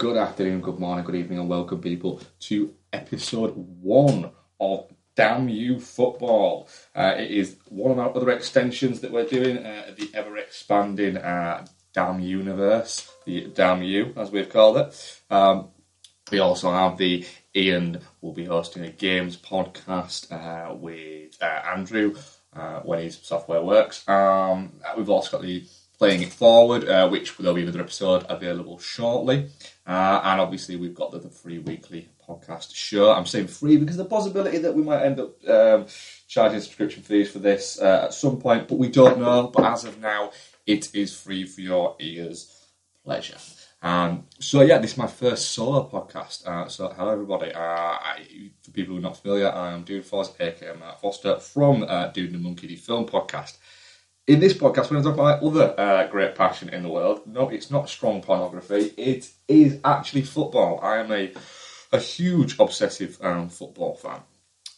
Good afternoon, good morning, good evening, and welcome, people, to episode one of Damn You Football. Uh, it is one of our other extensions that we're doing, uh, the ever expanding uh, Damn Universe, the Damn You, as we've called it. Um, we also have the Ian will be hosting a games podcast uh, with uh, Andrew uh, when his software works. Um, we've also got the Playing It Forward, uh, which there'll be another episode available shortly. Uh, and obviously, we've got the, the free weekly podcast show. I'm saying free because the possibility that we might end up um, charging subscription fees for this uh, at some point, but we don't know. But as of now, it is free for your ears' pleasure. Um, so yeah, this is my first solo podcast. Uh, so hello everybody. Uh, I, for people who are not familiar, I am Dude Foster, aka Matt Foster from uh, Dude and the Monkey, the film podcast. In this podcast, we're going to talk about other uh, great passion in the world. No, it's not strong pornography. It is actually football. I am a a huge obsessive um, football fan.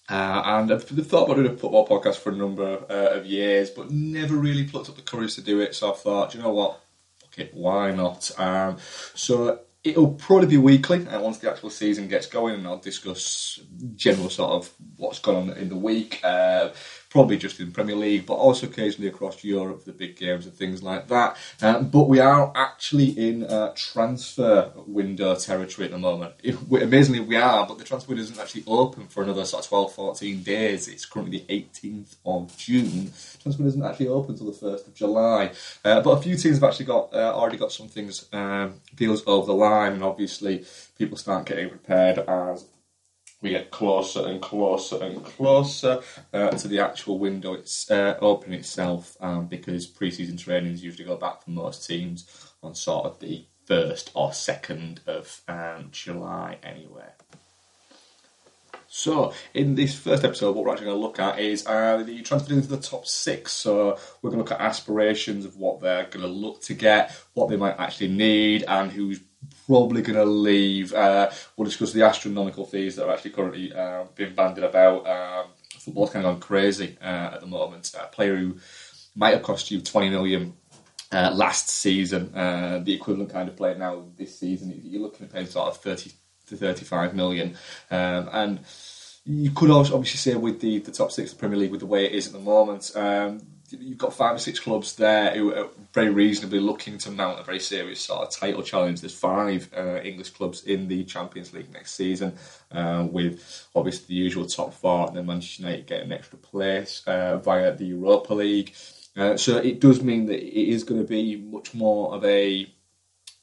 Uh, and I've thought about doing a football podcast for a number uh, of years, but never really plucked up the courage to do it. So I thought, you know what, fuck it, why not? Um, so it'll probably be weekly uh, once the actual season gets going, and I'll discuss general sort of what's gone on in the week. Uh, probably just in Premier League, but also occasionally across Europe for the big games and things like that. Um, but we are actually in uh, transfer window territory at the moment. We, amazingly, we are, but the transfer window isn't actually open for another sort of 12, 14 days. It's currently the 18th of June. Transfer window isn't actually open until the 1st of July. Uh, but a few teams have actually got uh, already got some things, um, deals over the line, and obviously people start getting prepared as we get closer and closer and closer uh, to the actual window it's uh, opening itself um, because pre-season trainings usually go back for most teams on sort of the first or second of um, July anyway. So, in this first episode, what we're actually going to look at is uh, the transfer into the top six. So, we're going to look at aspirations of what they're going to look to get, what they might actually need, and who's probably going to leave. Uh, we'll discuss the astronomical fees that are actually currently uh, being bandied about. Um, football's kind of gone crazy uh, at the moment. A player who might have cost you 20 million uh, last season, uh, the equivalent kind of player now this season, you're looking at paying sort of 30 to 35 million. Um, and you could also obviously say with the, the top six of the Premier League, with the way it is at the moment, um, you've got five or six clubs there who are very reasonably looking to mount a very serious sort of title challenge. There's five uh, English clubs in the Champions League next season, uh, with obviously the usual top four, and then Manchester United getting an extra place uh, via the Europa League. Uh, so it does mean that it is going to be much more of a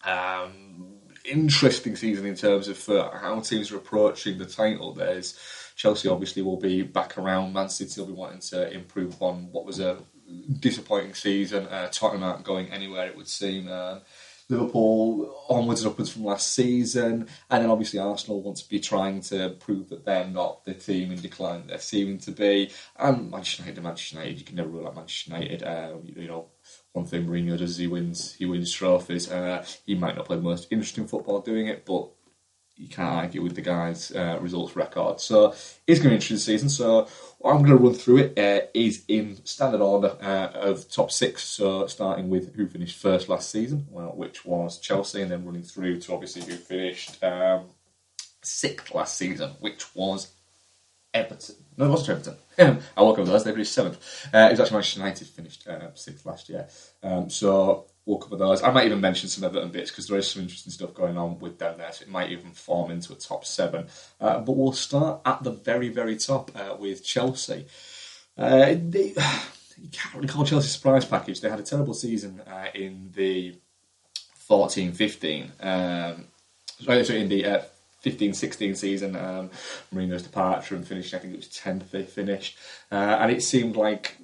um, interesting season in terms of uh, how teams are approaching the title. There's Chelsea obviously will be back around. Man City will be wanting to improve on what was a disappointing season. Uh, Tottenham aren't going anywhere, it would seem. Uh, Liverpool onwards and upwards from last season, and then obviously Arsenal want to be trying to prove that they're not the team in decline that they're seeming to be. And Manchester United, Manchester United, you can never rule out Manchester United. Uh, you know, one thing Mourinho does is he wins, he wins trophies. Uh, he might not play the most interesting football doing it, but you can't argue with the guy's uh, results record. So it's going to be an interesting season. So I'm going to run through it uh, is in standard order uh, of top six. So starting with who finished first last season, well, which was Chelsea, and then running through to obviously who finished um, sixth last season, which was Everton. No, it wasn't Everton. I walk over those. They finished seventh. Uh, it was actually Manchester United finished uh, sixth last year. Um, so we'll cover those. I might even mention some Everton bits because there is some interesting stuff going on with them there, so it might even form into a top seven. Uh, but we'll start at the very, very top uh, with Chelsea. Uh, they, you can't really call Chelsea surprise package. They had a terrible season uh, in the 14 15. Um, sorry, in the uh, 15 16 season, um, Mourinho's departure and finishing, I think it was 10th they finished. Uh, and it seemed like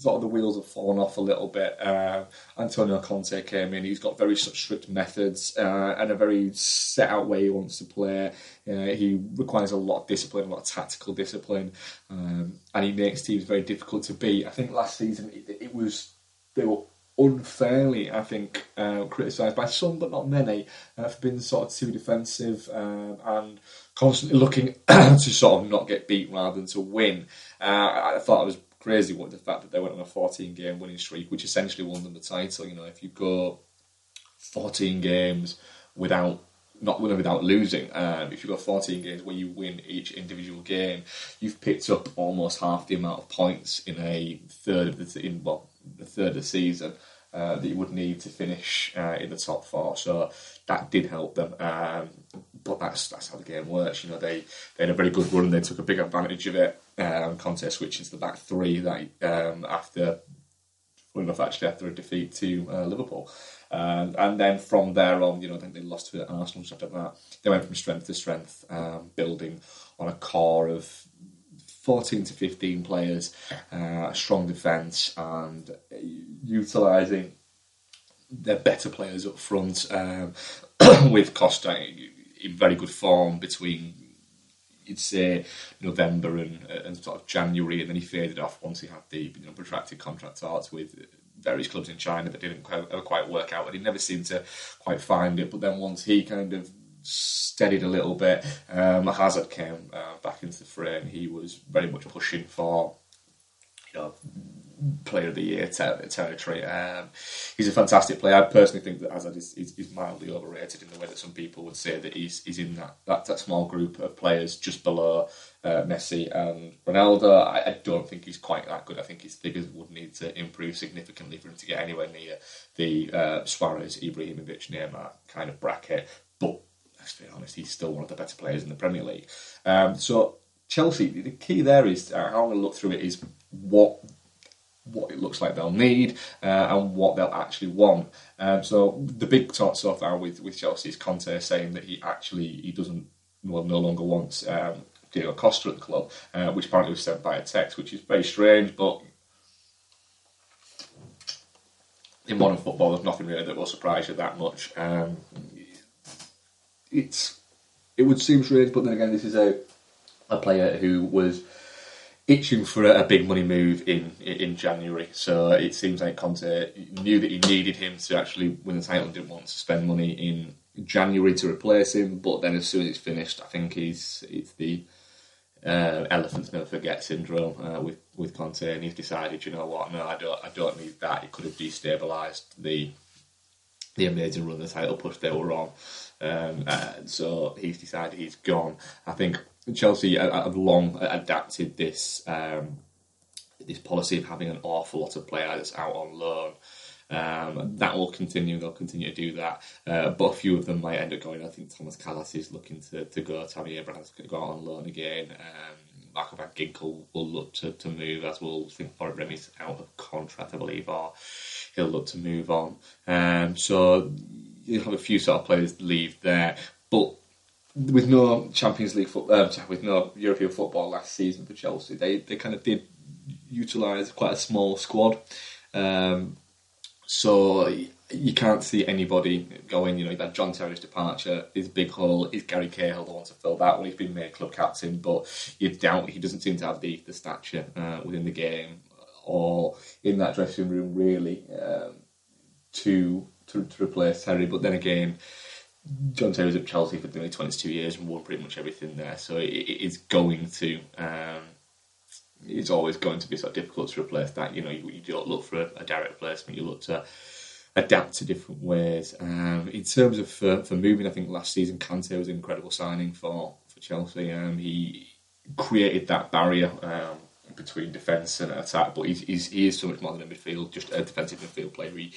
sort of the wheels have fallen off a little bit. Uh, Antonio Conte came in. He's got very strict methods uh, and a very set out way he wants to play. Uh, he requires a lot of discipline, a lot of tactical discipline, um, and he makes teams very difficult to beat. I think last season it, it was they were unfairly, I think, uh, criticised by some but not many uh, for being sort of too defensive um, and constantly looking to sort of not get beat rather than to win. Uh, I thought it was crazy what the fact that they went on a 14 game winning streak, which essentially won them the title. You know, if you go 14 games without not winning without losing. Um, if you've got 14 games where you win each individual game, you've picked up almost half the amount of points in a third of the in well, a third of the season. Uh, that you would need to finish uh, in the top four. So that did help them. Um, but that's that's how the game works. You know, they, they had a very good run. They took a big advantage of it. Um, Conte switching to the back three that um, after, funny enough, actually after a defeat to uh, Liverpool. Um, and then from there on, you know, I think they lost to Arsenal after that. They went from strength to strength, um, building on a core of 14 to 15 players, uh, a strong defence, and utilising their better players up front um, with Costa in very good form between you'd say November and, and sort of January, and then he faded off once he had the you know, protracted contract talks with various clubs in China that didn't quite, quite work out, and he never seemed to quite find it. But then once he kind of steadied a little bit. Um, Hazard came uh, back into the frame. He was very much pushing for, you know, player of the year ter- territory. Um, he's a fantastic player. I personally think that Hazard is, is, is, mildly overrated in the way that some people would say that he's, he's in that, that, that small group of players just below uh, Messi and Ronaldo. I, I, don't think he's quite that good. I think his figures would need to improve significantly for him to get anywhere near the uh, Suarez, Ibrahimovic, Neymar kind of bracket. But let's be honest, he's still one of the better players in the Premier League. Um, so Chelsea, the key there is uh, I'm going to look through it is what what it looks like they'll need uh, and what they'll actually want. Um, so the big talk so far with, with Chelsea is Conte saying that he actually he doesn't well no longer wants um, Diego Costa at the club, uh, which apparently was sent by a text, which is very strange, but. In modern football, there's nothing really that will surprise you that much. Um, it's it would seem strange, but then again, this is a a player who was itching for a, a, big money move in in January. So it seems like Conte knew that he needed him to actually win the title and didn't want to spend money in January to replace him. But then as soon as it's finished, I think he's it's the uh, elephants never forget syndrome uh, with with Conte, and he's decided, you know what, no, I don't, I don't need that. It could have destabilised the the amazing run the title push they were on. Um, so he's decided he's gone. I think Chelsea have long adapted this um, this policy of having an awful lot of players out on loan. Um, that will continue. They'll continue to do that, uh, but a few of them might end up going. I think Thomas Kalas is looking to, to go. Tammy Abraham's going to go out on loan again. Um, Marco van Ginkel will look to, to move, as will I think Warwick Remy's out of contract, I believe, or he'll look to move on. Um, so you'll have a few sort of players leave there, but with no Champions League football, uh, with no European football last season for Chelsea, they they kind of did utilise quite a small squad. Um, so you can't see anybody going. You know, had John Terry's departure. His big hole is Gary Cahill the one to fill that one. He's been made club captain, but you doubt he doesn't seem to have the the stature uh, within the game or in that dressing room really um, to, to, to replace Terry. But then again, John Terry was at Chelsea for nearly 22 years and won pretty much everything there. So it, it is going to. Um, it's always going to be sort of difficult to replace that. You know, you, you don't look for a, a, direct replacement. You look to adapt to different ways. Um, in terms of for, for moving, I think last season Kante was an incredible signing for for Chelsea. Um, he created that barrier um, between defence and attack, but he's, he's, he is so much more than a midfield, just a defensive midfield player. He,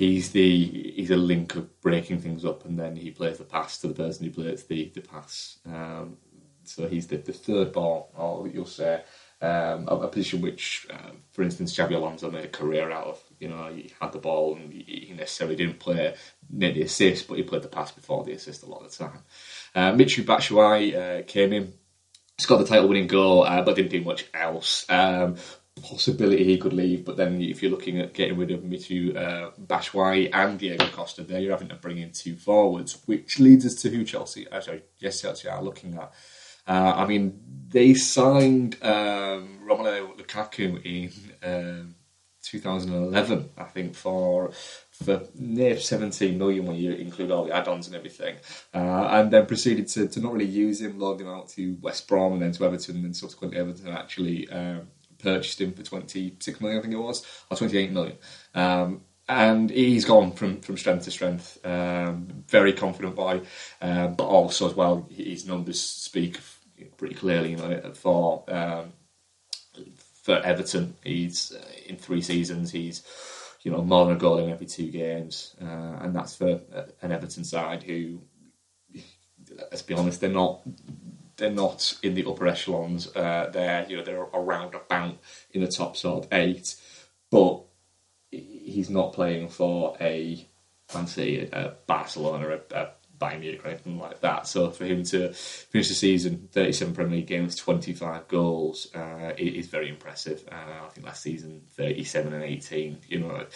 he's the he's a link of breaking things up, and then he plays the pass to the person who plays the the pass. Um, so he's the, the third ball, or you'll say, um, a, a, position which, uh, for instance, Xabi Alonso made a career out of. You know, he had the ball and he necessarily didn't play near the assist, but he played the pass before the assist a lot of the time. Uh, Michy Batshuayi uh, came in, got the title winning goal, uh, but didn't do much else. Um, possibility he could leave, but then if you're looking at getting rid of Mitu uh, Batshuayi and Diego Costa, there you're having to bring in two forwards, which leads us to who Chelsea, uh, sorry, yes, Chelsea are looking at. Uh, I mean, they signed um, Romelu Lukaku in um, 2011, I think, for for near 17 million when you include all the add-ons and everything, uh, and then proceeded to, to not really use him, loaned him out to West Brom and then to Everton, and then subsequently Everton actually um, purchased him for 26 million, I think it was, or 28 million. Um, and he's gone from, from strength to strength. Um, very confident boy, uh, but also as well, his numbers speak pretty clearly. You know, for um, for Everton, he's uh, in three seasons. He's you know more than a goal in every two games, uh, and that's for an Everton side who, let's be honest, they're not they're not in the upper echelons. Uh, they're you know they're around about in the top sort of eight, but he's not playing for a Man City, a Barcelona, a, a Bayern Munich or anything like that. So for him to finish the season 37 Premier League games, 25 goals, uh, is very impressive. Uh, I think last season 37 and 18. You know,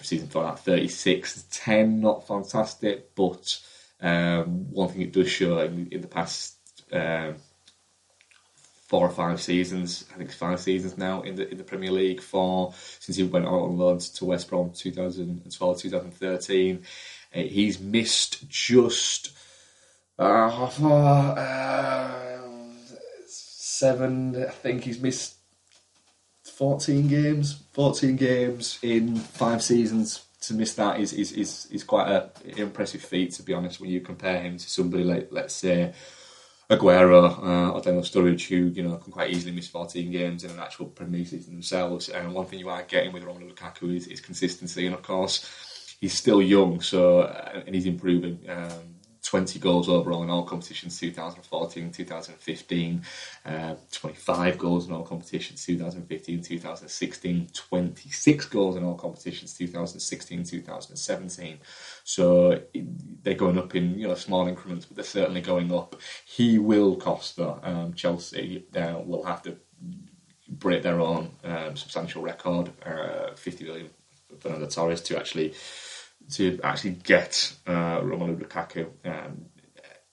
season for that 36 10, not fantastic, but um, one thing it does show in, in the past. Um, four or five seasons. I think five seasons now in the in the Premier League. For since he went out on loan to West Brom 2012 2013, uh, he's missed just uh, uh, seven. I think he's missed 14 games. 14 games in five seasons. To miss that is is is, is quite an impressive feat, to be honest. When you compare him to somebody like, let's say Aguero uh, or Daniel Sturridge, who you know can quite easily miss 14 games in an actual Premier season themselves. And one thing you are getting with Romelu Lukaku is, is consistency, and of course he's still young, so uh, and he's improving. Um, 20 goals overall in all competitions 2014 2015 uh, 25 goals in all competitions 2015 2016 26 goals in all competitions 2016 2017 so they're going up in you know small increments but they're certainly going up he will cost though um, Chelsea uh, will have to break their own um, substantial record uh, 50 million Fernando Torres to actually to actually get uh, Romelu Lukaku. Um,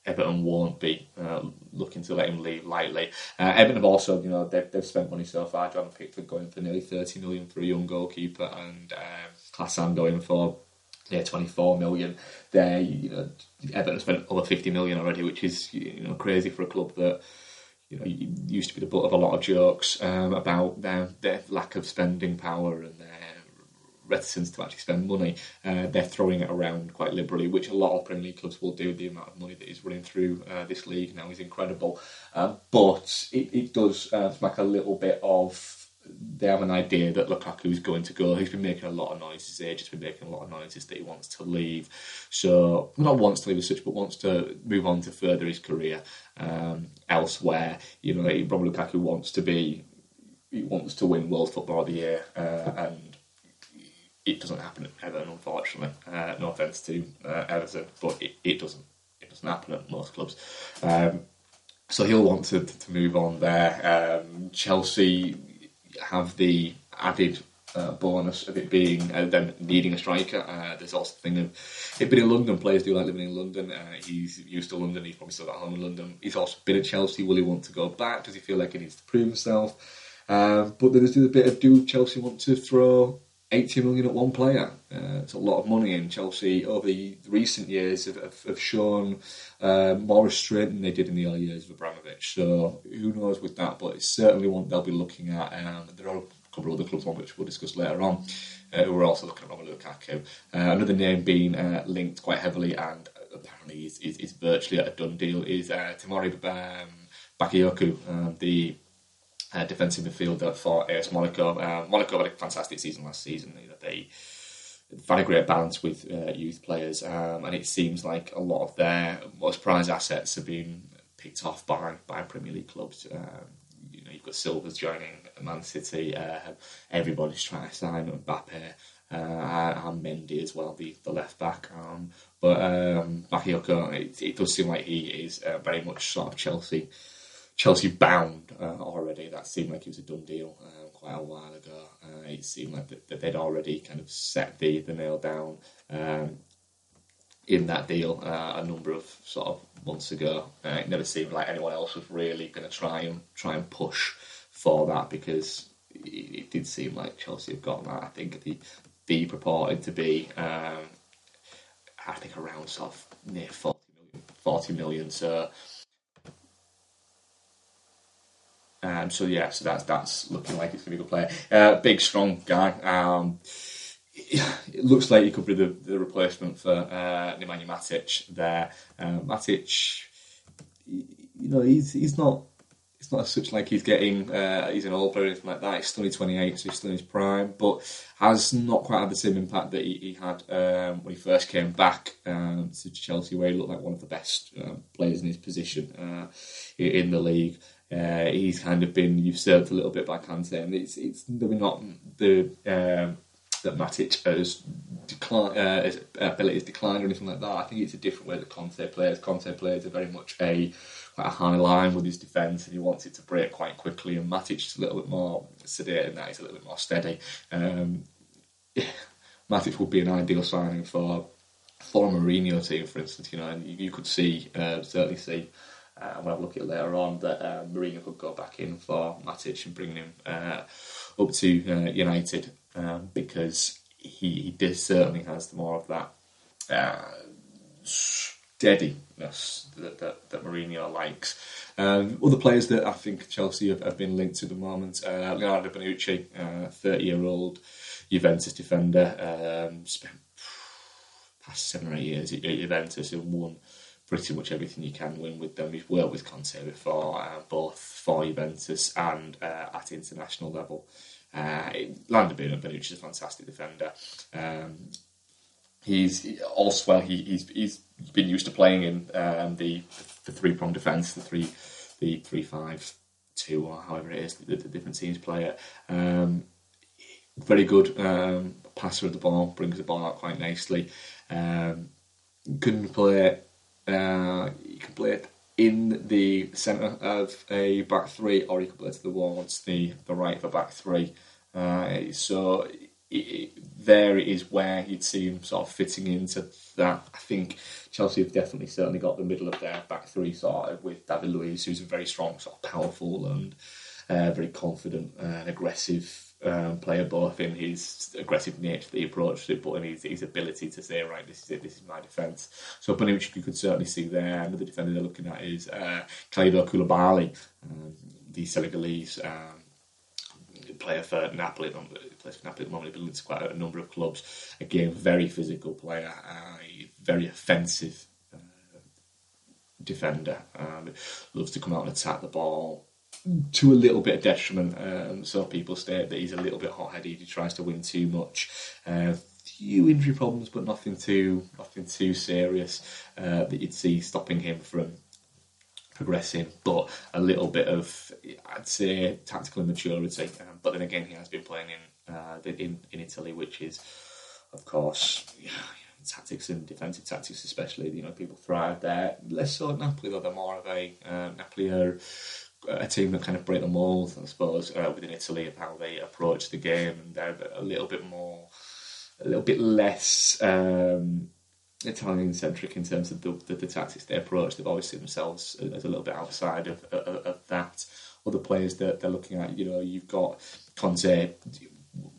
Everton won't be uh, looking to let him leave lightly. Uh, Everton have also, you know, they've, they've spent money so far. John Pickford going for nearly 30 million for a young goalkeeper, and um, Klaassen going for yeah 24 million. There, you know, Everton spent over 50 million already, which is you know crazy for a club that you know used to be the butt of a lot of jokes um, about their, their lack of spending power and their reticence to actually spend money, uh, they're throwing it around quite liberally, which a lot of Premier League clubs will do. The amount of money that is running through uh, this league now is incredible. Uh, but it, it does uh, smack a little bit of they have an idea that Lukaku is going to go. He's been making a lot of noises. Age has been making a lot of noises that he wants to leave. So not wants to leave as such, but wants to move on to further his career um, elsewhere. You know, Romelu Lukaku wants to be. He wants to win World Football of the Year, uh, and it doesn't happen at Everton, unfortunately. Uh, no offence to uh, Everton, but it, it doesn't it doesn't happen at most clubs. Um, so he'll want to, to move on there. Um, Chelsea have the added uh, bonus of it being uh, them needing a striker. Uh, there's also the thing of it being in London. Players do like living in London. Uh, he's used to London. He's probably still at home in London. He's also been at Chelsea. Will he want to go back? Does he feel like he needs to prove himself? Um, but there's the bit of do Chelsea want to throw 80 million at one player. Uh, it's a lot of money, and Chelsea over the recent years have, have, have shown uh, more restraint than they did in the early years of Abramovich. So who knows with that? But it's certainly one they'll be looking at. Um, there are a couple of other clubs, on which we'll discuss later on, uh, who are also looking at Romelu Lukaku. Uh, another name being uh, linked quite heavily, and apparently is, is, is virtually a done deal, is uh, Tamori um, Bakayoko, um, the uh, defensive midfielder for AS Monaco. Uh, Monaco had a fantastic season last season. They had a great balance with uh, youth players, um, and it seems like a lot of their most prized assets have been picked off by by Premier League clubs. Um, you know, you've got Silva's joining Man City. Uh, everybody's trying to sign Mbappe. Uh, and Mendy as well, the, the left back. Um, but um, Bakayoko, it, it, does seem like he is uh, very much sort of Chelsea Chelsea bound uh, already. That seemed like it was a done deal um, quite a while ago. Uh, it seemed like that, they'd already kind of set the, the nail down um, in that deal uh, a number of sort of months ago. Uh, it never seemed like anyone else was really going to try and try and push for that because it, it, did seem like Chelsea have got that. I think the the purported to be um, I think around sort of near 40 million, 40 million so um, so yeah, so that's that's looking like it's going to be a good player. Uh, big, strong guy. Um, it looks like he could be the, the replacement for uh, Nemanja Matic there. Uh, Matic, you know, he's he's not it's not such like he's getting uh, he's an old player or anything like that. He's still only 28, so he's still in his prime, but has not quite had the same impact that he, he had um, when he first came back um, to Chelsea, where he looked like one of the best uh, players in his position uh, in the league. Uh, he's kind of been usurped a little bit by Kante, and it's it's not the um, that Matic has declined, uh, his ability has declined or anything like that. I think it's a different way that Conte plays. Conte plays are very much a quite a high line with his defence, and he wants it to break quite quickly. And Matic is a little bit more sedate in that; he's a little bit more steady. Um, Matic would be an ideal signing for for a Mourinho team, for instance. You know, you, you could see uh, certainly see uh, when I look at it later on, that uh, Mourinho could go back in for Matic and bring him uh, up to uh, United um, because he, he certainly has more of that uh, steadiness that, that, that Mourinho likes. Um, other players that I think Chelsea have, have been linked to at the moment, uh, Leonardo Bonucci, 30 year old Juventus defender, um, spent past seven or eight years at Juventus and won pretty much everything you can win with them. He's worked with Conte before, uh, both for Juventus and uh, at international level. Uh, Lando Bonucci is a fantastic defender. Um, he's also well. He, he's he's been used to playing in um, the the three prong defence, the three the three five two or however it is the, the different teams play it. Um, very good um, passer of the ball, brings the ball out quite nicely. Um, couldn't play uh, you can play it in the centre of a back three, or you can play it to the the right of a back three. Uh, so it, there is where you'd see him sort of fitting into that. I think Chelsea have definitely certainly got the middle of their back three sorted with David Luiz, who's a very strong, sort of powerful and uh, very confident and aggressive um, player, both in his aggressive nature that he approached it, but in his, his ability to say, right, this is it, this is my defence. So Bonucci you could certainly see there. Another defender they're looking at is uh, Kalidou Koulibaly, um, the Senegalese um, player for Napoli. Plays for Napoli at the moment. Been to quite a number of clubs. Again, very physical player, uh, very offensive uh, defender. Um, loves to come out and attack the ball to a little bit of detriment. Um, people state that he's a little bit hot-headed. He tries to win too much. Uh, few injury problems, but nothing too nothing too serious uh, that you'd see stopping him from progressing. But a little bit of, I'd say, tactical immaturity. Um, but then again, he has been playing in uh, in in Italy, which is, of course. Yeah, tactics and defensive tactics, especially. You know, people thrive there. Less so at Napoli, though. They're more of a uh, Napoli are a team that kind of break the mold, I suppose, uh, within Italy of how they approach the game, and they're a little bit more, a little bit less um, Italian centric in terms of the, the, the, tactics they approach. They've always seen themselves as a little bit outside of, of, of that. Other players that they're looking at, you know, you've got Conte.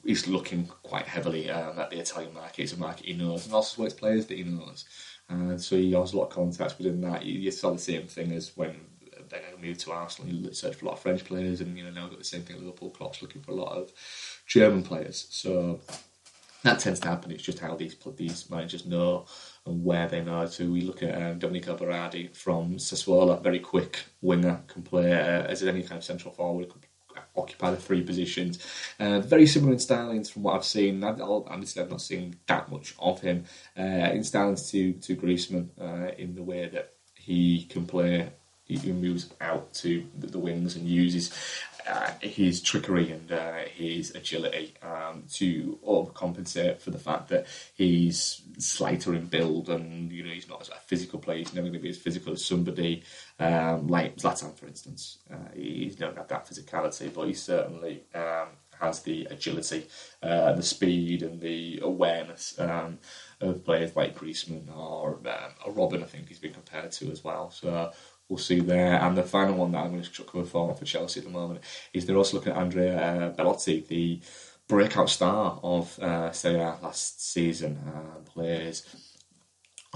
He's looking quite heavily um, at the Italian market. It's a market he knows, and also it's players that he knows. And so he has a lot of contacts within that. You, you saw the same thing as when then I moved to Arsenal. He searched for a lot of French players, and you know now got the same thing at Liverpool. Klopp's looking for a lot of German players. So that tends to happen. It's just how these these managers know and where they know. So we look at um, Domenico Berardi from Sassuolo, very quick winger, can play uh, as any kind of central forward, occupy the three positions. Uh, very similar in stylings from what I've seen. I've, honestly, I've not seen that much of him uh, in stylings to to Griezmann uh, in the way that he can play he moves out to the wings and uses uh, his trickery and uh, his agility um, to overcompensate for the fact that he's slighter in build and you know he's not a physical player. He's never going to be as physical as somebody um, like Zlatan, for instance. Uh, He's not had that physicality, but he certainly um, has the agility, uh, the speed, and the awareness um, of players like Griezmann or, um, or Robben. I think he's been compared to as well. So we'll see there. And the final one that I'm going to cover for for Chelsea at the moment is they're also looking at Andrea uh, Belotti, the breakout star of uh, Serie A last season. Uh, plays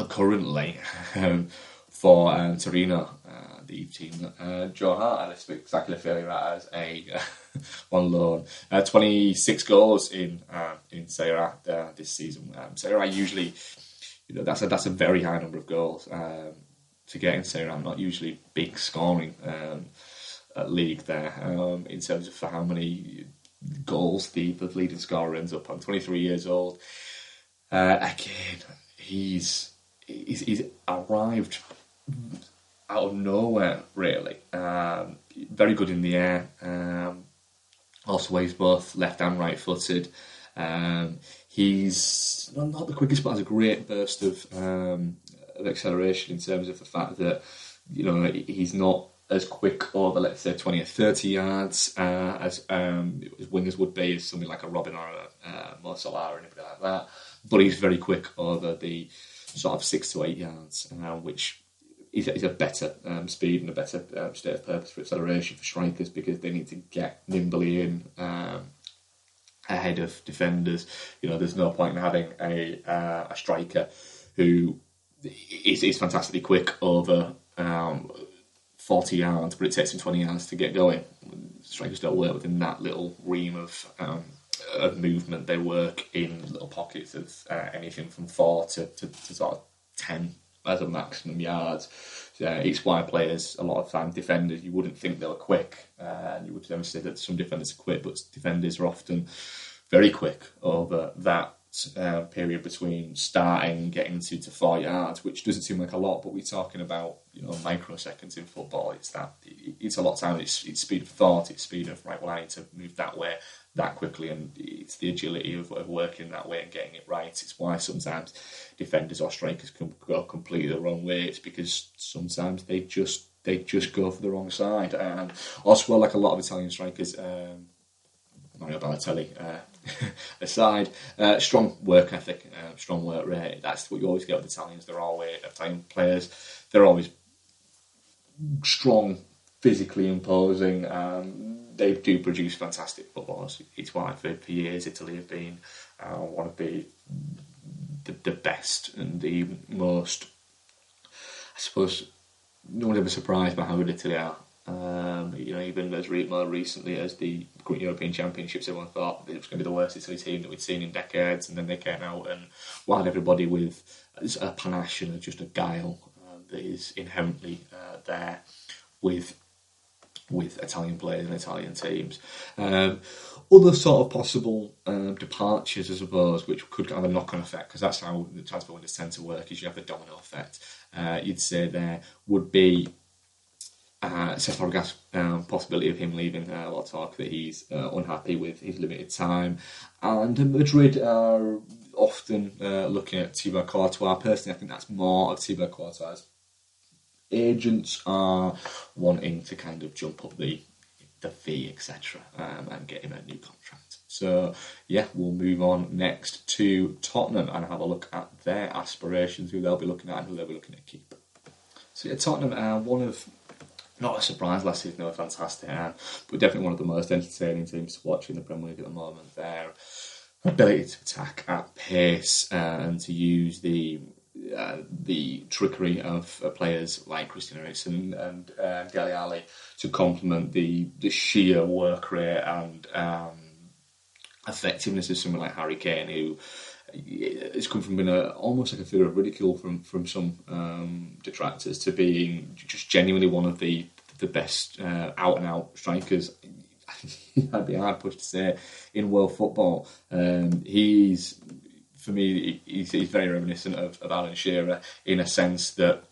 currently um, for um, Torino, uh, the team that uh, Joe Hart had a spectacular failure as a on loan. Uh, 26 goals in uh, in Serie A uh, this season. Um, Serie A usually, you know, that's a that's a very high number of goals um, to get Serie A. Not usually big scoring um, league there um, in terms of for how many goals the, the leading scorer ends up on. 23 years old. Uh, again, he's, he's he's arrived out of nowhere, really. Um, very good in the air. Um, also weighs both left and right footed. Um, he's not, not, the quickest, but has a great burst of, um, acceleration in terms of the fact that you know he's not as quick over, let's say, 20 or 30 yards uh, as, um, as wingers would be, as something like a Robben or a uh, Mo Salah or anybody like that. But he's very quick over the sort of six to eight yards, uh, which is, is, a better um, speed and a better um, state of purpose for acceleration for strikers because they need to get nimbly in um, ahead of defenders. You know, there's no point in having a, uh, a striker who is fantastically quick over um, 40 yards, but it takes him 20 yards to get going. Strikers don't work within that little ream of um, of movement. They work in little pockets of uh, anything from four to, to, to, sort of 10 as a maximum yards. So, it's why players, a lot of time, defenders, you wouldn't think they were quick. Uh, you would never say that some defenders are quick, but defenders are often very quick over that uh, period between starting and getting to, to four yards, which doesn't seem like a lot, but we're talking about you know microseconds in football. It's that it's a lot of time. It's, it's speed of thought. It's speed of right. Well, I need to move that way that quickly, and it's the agility of, of working that way and getting it right. It's why sometimes defenders or strikers can go completely the wrong way. It's because sometimes they just they just go for the wrong side, and also well, like a lot of Italian strikers. Um, Mario Balotelli uh, aside, uh, strong work ethic, uh, strong work rate. That's what you always get with Italians. They're always Italian players. They're always strong, physically imposing. Um, they do produce fantastic footballers. It's why for, for years Italy have been uh, one of the, the, the best and the most. I suppose no one's ever surprised by how good Italy are. Um, you know, even as re- more recently as the European Championships, everyone thought it was going to be the worst Italy team that we'd seen in decades, and then they came out and wowed everybody with a panache and just a guile uh, that is inherently uh, there with with Italian players and Italian teams. Um, other sort of possible um, departures, I suppose, which could have a knock-on effect, because that's how the transfer windows tend to work, is you have a domino effect. Uh, you'd say there would be uh, Fabregas, um, possibility of him leaving. Uh, a lot of talk that he's uh, unhappy with his limited time, and Madrid are often uh, looking at Thibaut Courtois. Personally, I think that's more of Thibaut Courtois' agents are wanting to kind of jump up the the fee, etc., um, and get him a new contract. So yeah, we'll move on next to Tottenham and have a look at their aspirations, who they'll be looking at, and who they'll be looking to keep. So yeah, Tottenham are one of not a surprise last season, they were fantastic, but definitely one of the most entertaining teams to watch in the Premier League at the moment. Their ability to attack at pace uh, and to use the uh, the trickery of uh, players like Christian Eriksen and uh, Dele Alli to complement the, the sheer work rate and um, effectiveness of someone like Harry Kane, who has come from being a, almost like a figure of ridicule from from some um, detractors to being just genuinely one of the the best uh, out and out strikers. I'd be hard pushed to say in world football. Um, he's for me, he's, he's very reminiscent of, of, Alan Shearer in a sense that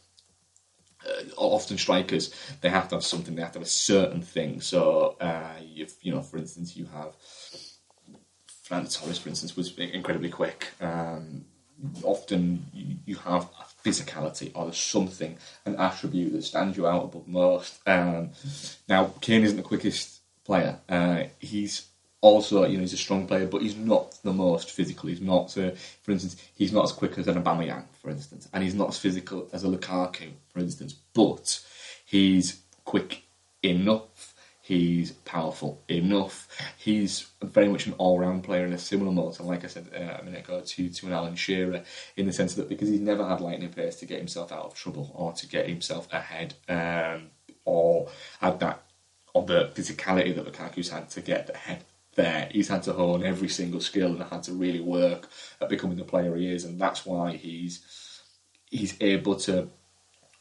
uh, often strikers they have to have something, they have to have a certain thing. So, uh, you know, for instance, you have Fernando Torres, for instance, was incredibly quick. Um, often you, you, have physicality or something, an attribute that stands you out above most. Um, now, Kane isn't the quickest player. Uh, he's also, you know, he's a strong player, but he's not the most physical. He's not, uh, for instance, he's not as quick as an Aubameyang, for instance, and he's not as physical as a Lukaku, for instance. But he's quick enough. He's powerful enough. He's very much an all-round player in a similar mode. And like I said uh, a minute ago to, to an Alan Shearer, in the sense that because he's never had lightning pace to get himself out of trouble or to get himself ahead. Um, or had that of the physicality that Lukaku's had to get ahead there. He's had to hone every single skill and had to really work at becoming the player he is, and that's why he's he's able to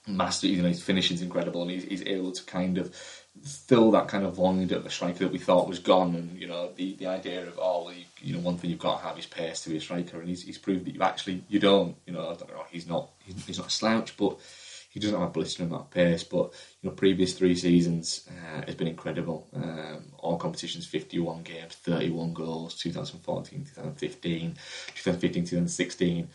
master. You know, his finishing's incredible, and he's, he's able to kind of fill that kind of void of a striker that we thought was gone. And you know, the, the idea of oh, well, you, you, know, one thing you've got to have is pace to be a striker, and he's, he's proved that you actually you don't. You know, I don't know, he's not he's, not a slouch, but he doesn't have a blistering amount of pace. But you know, previous three seasons uh, has been incredible. Um, all competitions, 51 games, 31 goals. 2014, 2015, 2015, 2016.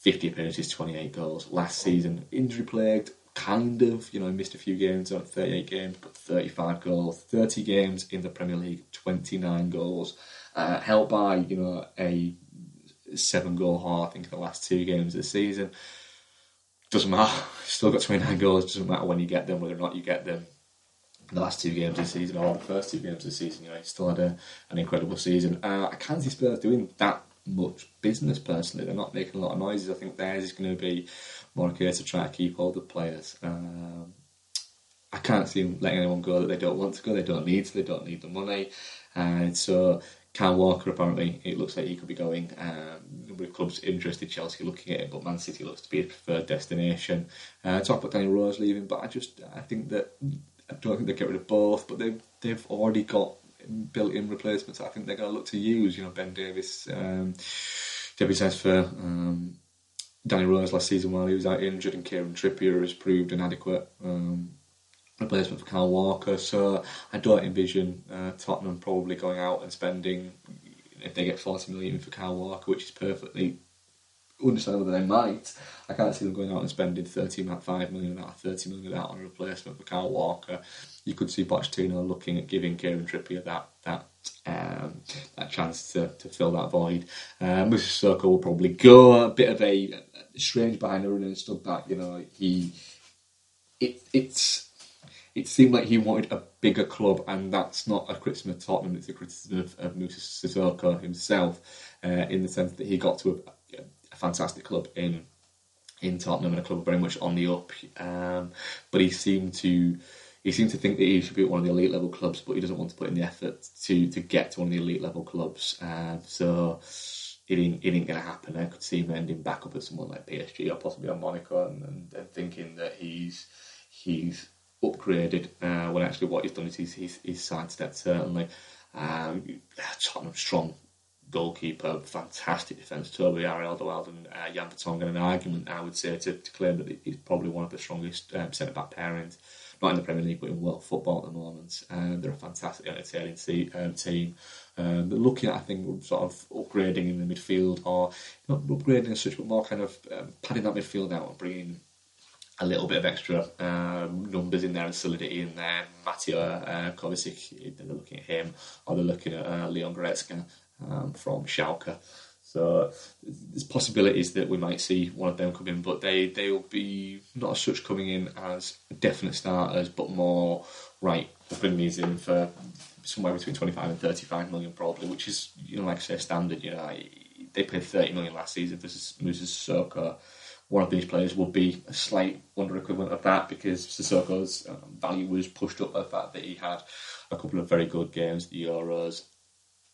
50 appearances, 28 goals. Last season, injury plagued, kind of, you know, missed a few games, 38 games, but 35 goals, 30 games in the Premier League, 29 goals, uh, held by, you know, a seven goal haul, I think, in the last two games of the season. Doesn't matter, still got 29 goals, doesn't matter when you get them, whether or not you get them the last two games of the season or the first two games of the season, you know, he still had a, an incredible season. Uh, I can't see Spurs doing that much business personally. They're not making a lot of noises. I think theirs is going to be a case of to keep hold of players. Um, I can't see them letting anyone go that they don't want to go. They don't need to. They don't need the money. And so Kyle Walker apparently it looks like he could be going. Um, with clubs interested, Chelsea looking at it, but Man City looks to be a preferred destination. Uh, talk about Danny Rose leaving, but I just I think that I don't think they get rid of both, but they've they've already got built-in replacements. I think they're going to look to use. You know, Ben Davies um, Debbie says for um, Danny Rose last season while he was out injured, and Kieran Trippier has proved an adequate um, replacement for Kyle Walker. So I don't envision uh, Tottenham probably going out and spending if they get 40 million for Kyle Walker, which is perfectly understandable that they might. I can't see them going out and spending 13.5 million out, 30 million out on a replacement for Kyle Walker. You could see Pochettino looking at giving Kieran Trippier that that um, that chance to, to fill that void. Um, Mrs. will probably go a bit of a strange behind and stuff that you know he it it's it seemed like he wanted a bigger club, and that's not a criticism of Tottenham; it's a criticism of, of Moussa Sissoko himself, uh, in the sense that he got to a, fantastic club in in Tottenham and a club very much on the up. Um, but he seemed to he seemed to think that he should be at one of the elite level clubs, but he doesn't want to put in the effort to to get to one of the elite level clubs. Um, so it ain't, it ain't going to happen. I could see him ending back up at someone like PSG or possibly on Monaco and, and, and thinking that he's he's upgraded uh, when actually what he's done is he's, he's, he's sidestepped certainly. Um, Tottenham strong goalkeeper, fantastic defence, Toby Alderweireld and uh, Jan Vertonghen. An argument, I would say, to, to claim that he's probably one of the strongest um, centre back pairings, not in the Premier League, but in world football at the moment. Um, they're a fantastic entertaining see, um, team. Um, they're looking at, I think, sort of upgrading in the midfield, or not upgrading as such, but more kind of um, padding that midfield out and bringing a little bit of extra um, numbers in there and solidity in there. Mateo uh, Kovacic, they're looking at him, or they're looking at uh, Leon Goretzka um, from Schalke. So there's possibilities that we might see one of them come in, but they they will be not as such coming in as definite starters, but more right. We're bringing these in for somewhere between 25 and 35 million probably, which is you know like I say standard. You know they paid 30 million last season versus Moussa Sissoko. One of these players will be a slight wonder equivalent of that because Sissoko's um, value was pushed up by the fact that he had a couple of very good games, the Euros,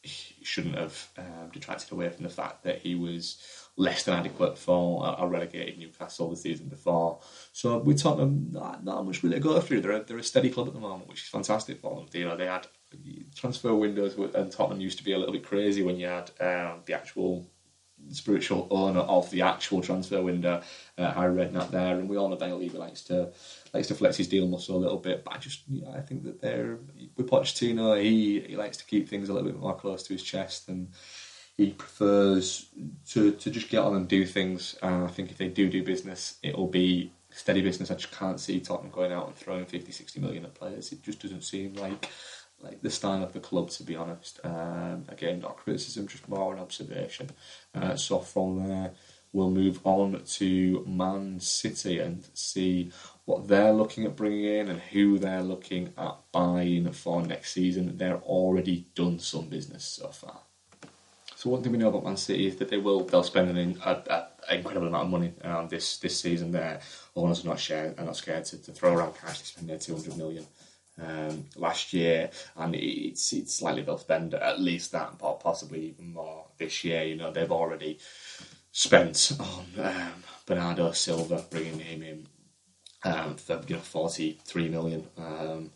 shouldn't have um, detracted away from the fact that he was less than adequate for a, relegated Newcastle the season before. So we Tottenham, not, not much really to go through. They're a, they're a steady club at the moment, which is fantastic for them. You know, they had transfer windows, and Tottenham used to be a little bit crazy when you had um, the actual spiritual owner of the actual transfer window, uh, Harry Redknapp there, and we all know Daniel Levy likes to likes to flex his deal muscle a little bit. But I just, I think that they're with Pochettino, he he likes to keep things a little bit more close to his chest, and he prefers to to just get on and do things. Uh, I think if they do do business, it'll be steady business. I just can't see Tottenham going out and throwing 50, 60 million at players. It just doesn't seem like like the style of the club, to be honest. Um, again, not criticism, just more an observation. Uh, so from there, we'll move on to Man City and see what they're looking at bringing in and who they're looking at buying for next season. They're already done some business so far. So one thing we know about Man City is that they will they'll spend an, an incredible amount of money um, this this season. There, owners are not scared, are not scared to, to throw around cash. They spend their two hundred million um, last year, and it's it's slightly they'll spend at least that, possibly even more this year. You know, they've already spent on um, Bernardo Silva, bringing him in um, for you know forty three million. Um,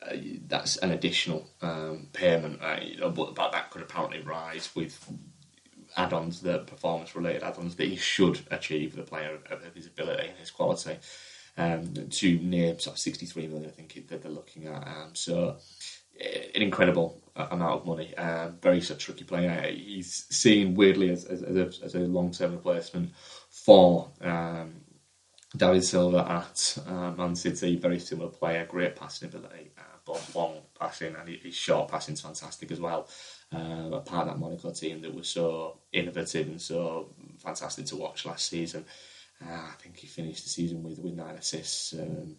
uh, that's an additional um, payment, uh, you know, but, but that could apparently rise with add-ons, the performance-related add-ons that he should achieve, the player of his ability and his quality, um, to near sort of 63 million, I think that they're looking at. Um, so an incredible amount of money. Um, very such tricky player. He's seen weirdly as, as, as a, a long-term replacement for um, David Silva at uh, Man City. Very similar player, great passing ability, uh, long passing and his short passing is fantastic as well. Um, a part of that Monaco team that was so innovative and so fantastic to watch last season. Uh, I think he finished the season with, with nine assists. Um,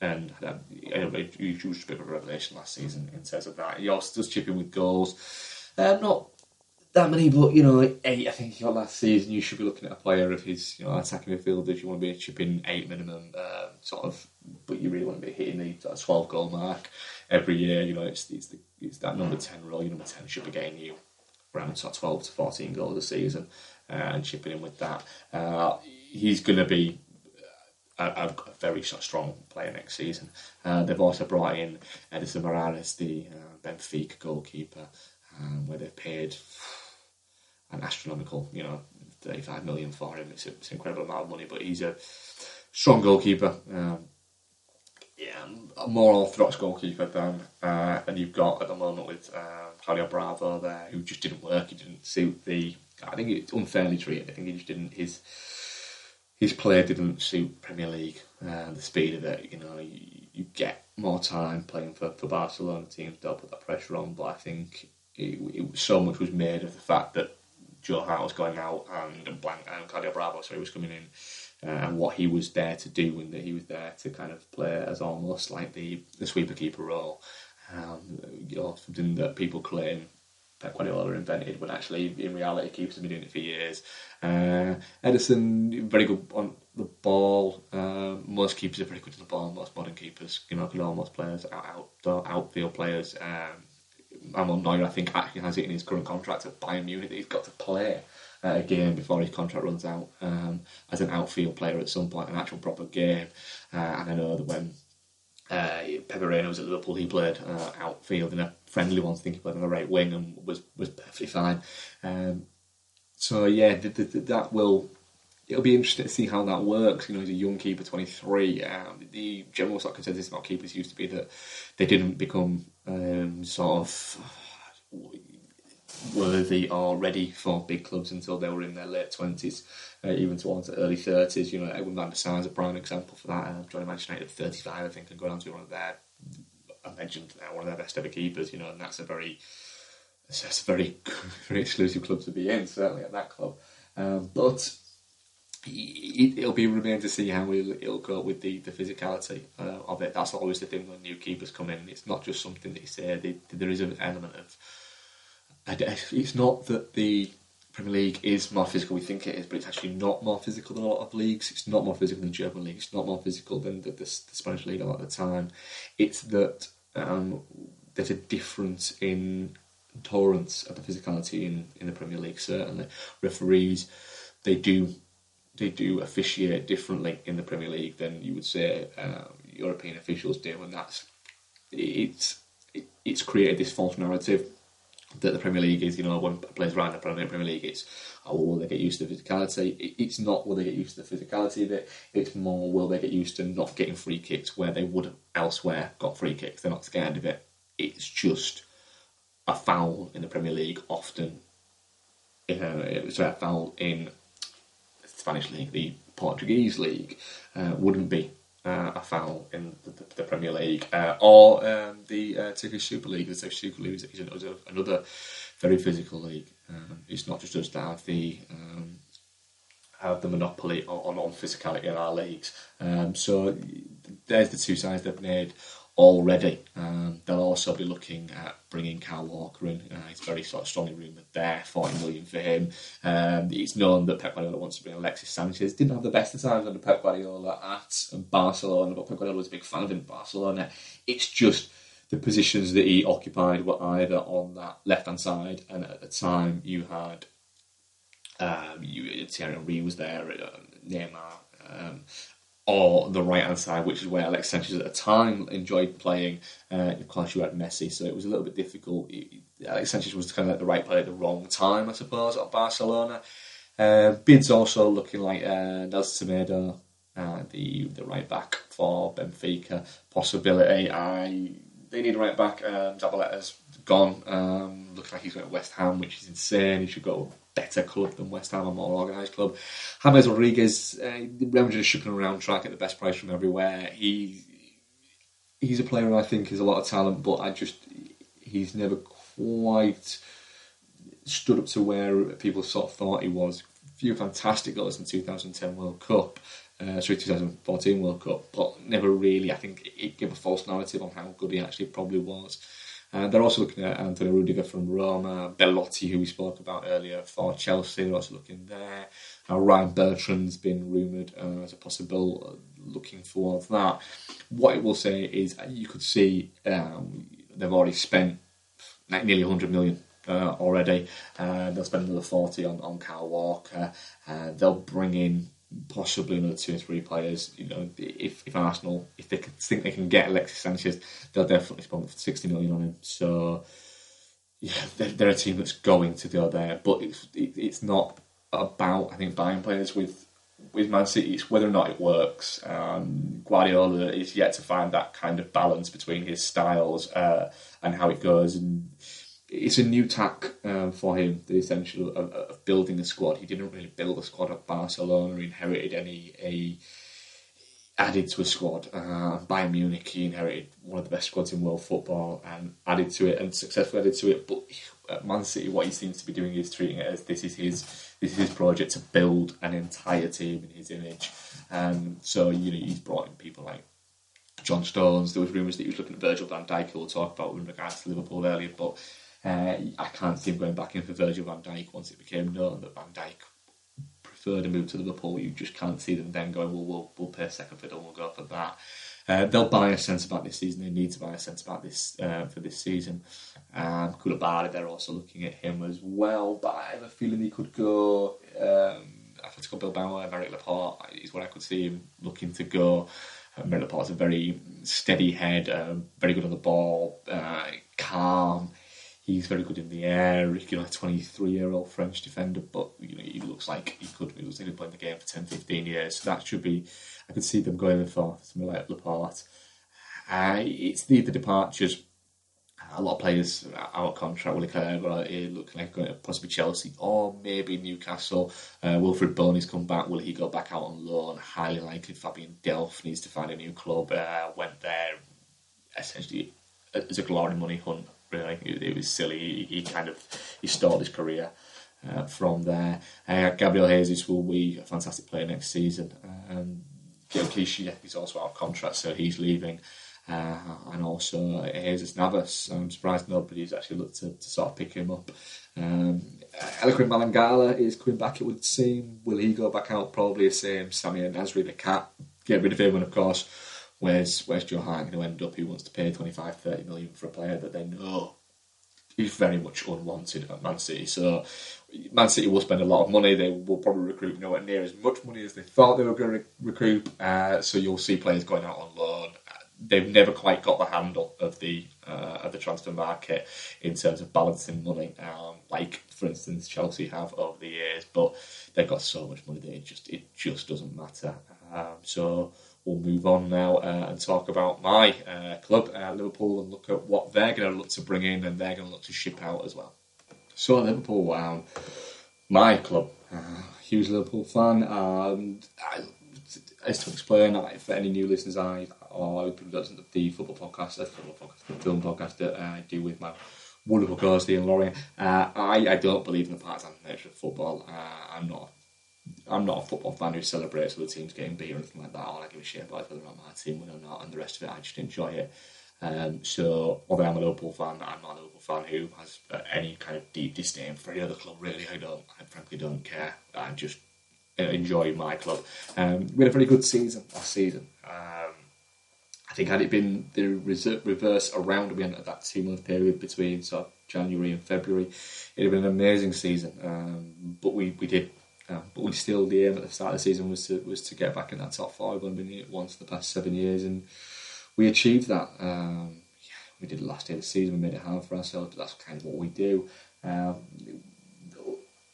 and had a, a, huge bit of a revelation last season in terms of that. He also does chip in with goals. Um, not that many, but you know, eight. I think he got last season. You should be looking at a player of his, you know, attacking midfielders. You want to be chipping eight minimum, um, sort of, but you really want to be hitting the twelve goal mark every year. You know, it's it's, the, it's that number ten role. Your number ten should be getting you around sort of twelve to fourteen goals a season, uh, and chipping in with that. Uh, he's going to be a, a, very strong player next season. Uh, they've also brought in Ederson Moraes, the uh, Benfica goalkeeper, um, where they've paid an astronomical, you know, 35 million for him. It's, a, it's, an incredible amount of money, but he's a strong goalkeeper. Um, yeah, a more orthodox goalkeeper than uh, than you've got at the moment with uh, Claudio Bravo there, who just didn't work. He didn't suit the. I think it's unfairly treated. I think he just didn't. His his play didn't suit Premier League. Uh, the speed of it, you know, you, you, get more time playing for, for Barcelona teams. Don't put that pressure on, but I think it, it, so much was made of the fact that Joe Hart was going out and Blanc and Claudio Bravo, so he was coming in, uh, and what he was there to do, and that he was there to kind of play as almost like the the sweeper keeper role. Um, you know, something that people claim Pep Guardiola invented, when actually in reality keepers have been doing it for years. Uh, Ederson very good on the ball. Uh, most keepers are pretty good on the ball. Most modern keepers, you know, could almost players, out, outdoor, outfield players. Um, Manuel Neuer, I think, actually has it in his current contract at Bayern Munich that he's got to play uh, a game before his contract runs out um, as an outfield player at some point, an actual proper game. Uh, and I know that when uh, Pepe Reina was at Liverpool, he played uh, outfield in a friendly one. I think he played on the right wing and was was perfectly fine. Um, so yeah, the, the, the, that will it'll be interesting to see how that works. You know, he's a young keeper, 23. Um, the general sort of consensus about keepers used to be that they didn't become um, sort of worthy or ready for big clubs until they were in their late 20s, uh, even towards the early 30s. You know, Edwin van der Sar is a prime example for that. Uh, joining Manchester United at 35, I think, and go on to be one of their, I mentioned, uh, one of their best ever keepers, you know, and that's a very, that's a very, very exclusive club to be in, certainly at that club. Um, but it, will be remain to see how it'll, go with the, the physicality uh, of it. That's always the thing when new keepers come in. It's not just something that you say. They, there is an element of. It's not that the Premier League is more physical we think it is, but it's actually not more physical than a lot of leagues. It's not more physical than German league. It's not more physical than the, the, the Spanish league a lot of the time. It's that um, there's a difference in tolerance of the physicality in, in the Premier League. Certainly, referees they do they do officiate differently in the Premier League than you would say uh, European officials do, and that's it's it's created this false narrative that the Premier League is, you know, when players around the Premier League, it's oh, will they get used to the physicality? It's not will they get used to the physicality of it. It's more will they get used to not getting free kicks where they would have elsewhere got free kicks. They're not scared of it. It's just a foul in the Premier League often. You know, a foul in Spanish league, the Portuguese league, uh, wouldn't be uh, a foul in the, the, the Premier League uh, or um, the uh, Turkish Super League. The Turkish Super League is, is another very physical league. Um, it's not just us that have the um, have the monopoly on, on, physicality in our leagues. Um, so there's the two sides they've made already. Um, they'll also be looking at bringing Kyle Walker in. Uh, he's very sort of strongly rumoured there, 40 million for him. Um, it's known that Pep Guardiola wants to bring Alexis Sanchez. Didn't have the best of times under Pep Guardiola at Barcelona, but Pep Guardiola was a big fan of him at Barcelona. It's just the positions that he occupied were either on that left hand side, and at the time you had um, you, Thierry Henry was there, uh, Neymar, um, or the right hand side, which is where Alex Sanchez at the time enjoyed playing. Uh, of course, you had Messi, so it was a little bit difficult. Alex Sanchez was kind of like the right player at the wrong time, I suppose, at Barcelona. Uh, bids also looking like uh, Nelson Semedo, uh, the the right back for Benfica possibility. I they need a right back. Um, Zabaleta's gone. Um, looks like he's going to West Ham, which is insane. He should go better club than West Ham, a more organised club. James Rodriguez, uh, Real Madrid are shipping around track at the best price from everywhere. He he's a player I think has a lot of talent, but I just he's never quite stood up to where people sort of thought he was. A few fantastic goals in 2010 World Cup, uh, sorry, 2014 World Cup, but never really. I think it gave a false narrative on how good he actually probably was. Uh, they're also looking at Antonio Rudiger from Roma, Belotti, who we spoke about earlier, for Chelsea. They're also looking there. Uh, Ryan Bertrand's been rumoured uh, as a possible uh, looking for that. What it will say is you could see um, they've already spent nearly 100 million uh, already. Uh, they'll spend another 40 on, on Kyle Walker. Uh, they'll bring in possibly another two or three players. You know, if, if Arsenal, if they think they can get Alexis Sanchez, they'll definitely spend 60 million on him. So, yeah, they're, they're a team that's going to go there, but it's it, it's not about I think buying players with with Man City. It's whether or not it works. Um, Guardiola is yet to find that kind of balance between his styles uh, and how it goes and it's a new tack um, for him, the essential of, of, building a squad. He didn't really build a squad at Barcelona, he inherited any a added to a squad. Uh, Munich, he inherited one of the best squads in world football and added to it and successfully added to it. But at Man City, what he seems to be doing is treating it as this is his this is his project to build an entire team in his image. Um, so you know he's brought in people like John Stones. There was rumours that he was looking at Virgil van Dijk, we'll talk about in regards to Liverpool earlier, but uh, I can't see him going back in for Virgil van Dijk once it became known that Van Dijk preferred a move to Liverpool. You just can't see them then going, well, we'll, we'll pay second fiddle we'll go for that. Uh, they'll buy a centre about this season. They need to buy a centre about this uh, for this season. Um, Koulibaly, they're also looking at him as well, but I have a feeling he could go. Um, Atletico Bilbao, Aymeric Laporte is what I could see him looking to go. Aymeric Laporte's a very steady head, uh, very good on the ball, uh, calm. He's very good in the air. You know, a 23 year old French defender, but you know, he looks like he could. He looks like playing the game for 10, 15 years. So that should be. I could see them going for something like Laporte. Uh, it's the, the departures. A lot of players out of contract. Willy Caballero looking like going to possibly Chelsea or maybe Newcastle. Uh, Wilfried Bony's come back. Will he go back out on loan? Highly likely. Fabian Delph needs to find a new club. Uh, went there essentially as a glory money hunt really. It, it was silly. He, he, kind of he started his career uh, from there. Uh, Gabriel Jesus will be a fantastic player next season. Um, Clichy is also out of contract, so he's leaving. Uh, and also Jesus Navas. I'm surprised nobody's actually looked to, to sort of pick him up. Um, Eliaquim Mangala is coming back, it would seem. Will he go back out? Probably the same. Samir Nasri, the cat. Get rid of him, and of course, Where's where's Joe Hart going to end up? Who wants to pay 25, 30 million for a player that they know is very much unwanted at Man City? So Man City will spend a lot of money. They will probably recruit nowhere near as much money as they thought they were going to recruit. Uh, so you'll see players going out on loan. They've never quite got the handle of the uh, of the transfer market in terms of balancing money, um, like for instance Chelsea have over the years. But they've got so much money that it just it just doesn't matter. Um, so we'll move on now uh, and talk about my uh, club, uh, Liverpool, and look at what they're going to look to bring in and they're going to look to ship out as well. So, Liverpool, um, my club, uh, huge Liverpool fan, and I, as to explain, for any new listeners, I or people doesn't the football podcast, the football podcast, the film podcast that I do with my wonderful co-host Ian Laurie. Uh, I, I don't believe in the partisan nature of football. Uh, I'm not I'm not a football fan who celebrates other teams getting beat or anything like that. All I give a shit about is whether or not my team win or not, and the rest of it, I just enjoy it. Um, so, although I'm a Liverpool fan, I'm not a Liverpool fan who has uh, any kind of deep disdain for any other club. Really, I don't. I frankly don't care. I just enjoy my club. Um, we had a very good season last season. Um, I think had it been the reverse around, we had that two month period between sort of January and February, it'd have been an amazing season. Um, but we, we did um, but we still the aim at the start of the season was to was to get back in that top five. We've been in it once the past seven years, and we achieved that. Um, yeah, we did last day of the season. We made it hard for ourselves, but that's kind of what we do. Um,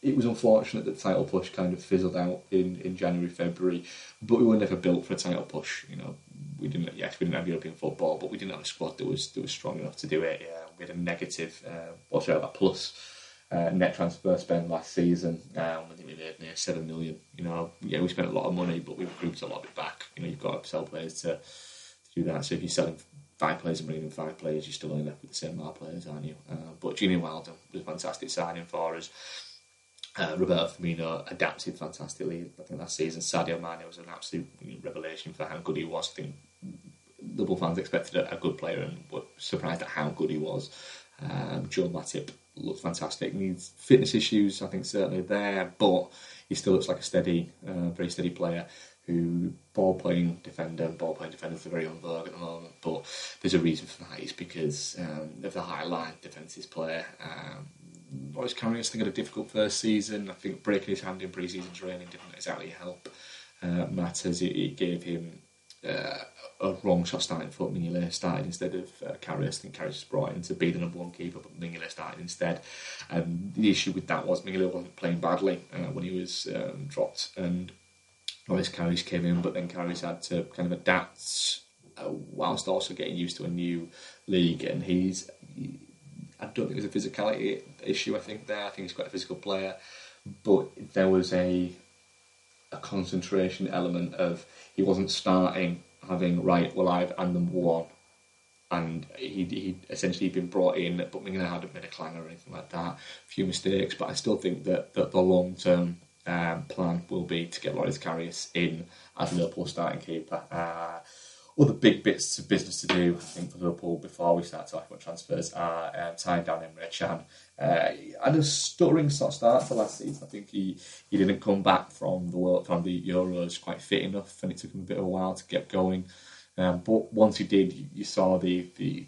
it was unfortunate that the title push kind of fizzled out in, in January, February, but we were never built for a title push. You know, we didn't. Yes, we didn't have European football, but we didn't have a squad that was that was strong enough to do it. Yeah, we had a negative, uh, what's that, a plus uh, net transfer spend last season. Um, I think we made near seven million. You know, yeah, we spent a lot of money, but we recouped a lot of it back. You know, you've got to sell players to, to do that. So if you're selling five players and bringing in five players, you're still only left with the same amount of players, aren't you? Uh, but Gini Wijnaldum was a fantastic signing for us. Uh, Roberto Firmino adapted fantastically. I think last season Sadio Mane was an absolute revelation for how good he was. I think Liverpool fans expected a, a good player and were surprised at how good he was. Um, Joe Matip looks fantastic. Needs fitness issues, I think, certainly there, but he still looks like a steady, uh, very steady player who ball playing defender. Ball playing defenders are very on vogue at the moment, but there's a reason for that. It's because um, of the high line defences player. Um, I think, had a difficult first season. I think breaking his hand in pre-season training didn't exactly help uh, matters. It, it gave him uh, a wrong shot starting foot. Mignolet started instead of uh, Karius. I think Karius was brought in to be the number one keeper, but Mignolet started instead. And the issue with that was Mignolet wasn't playing badly uh, when he was um, dropped, and Loris Karius came in, but then Karius had to kind of adapt uh, whilst also getting used to a new league. And he's, I don't think there's a physicality issue. I think there, I think he's quite a physical player, but there was a a concentration element of he wasn't starting having right. Well, I've I'm number one, and he he essentially been brought in, but Mignolet hadn't made a clang or anything like that. A few mistakes, but I still think that that the long term um, plan will be to get Loris Karius in as Liverpool starting keeper. Uh, other big bits of business to do, I think, for Liverpool before we start talking about transfers are um, tying down Emre Can. Uh, had a stuttering sort of start for last season. I think he, he didn't come back from the world from the Euros quite fit enough, and it took him a bit of a while to get going. Um, but once he did, you, you, saw the the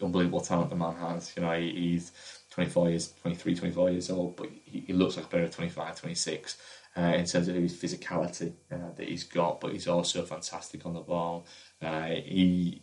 unbelievable talent the man has. You know, he, he's 24 years, 23, 24 years old, but he, he looks like a player of 25, 26 uh, in terms of his physicality uh, that he's got, but he's also fantastic on the ball. Uh, he,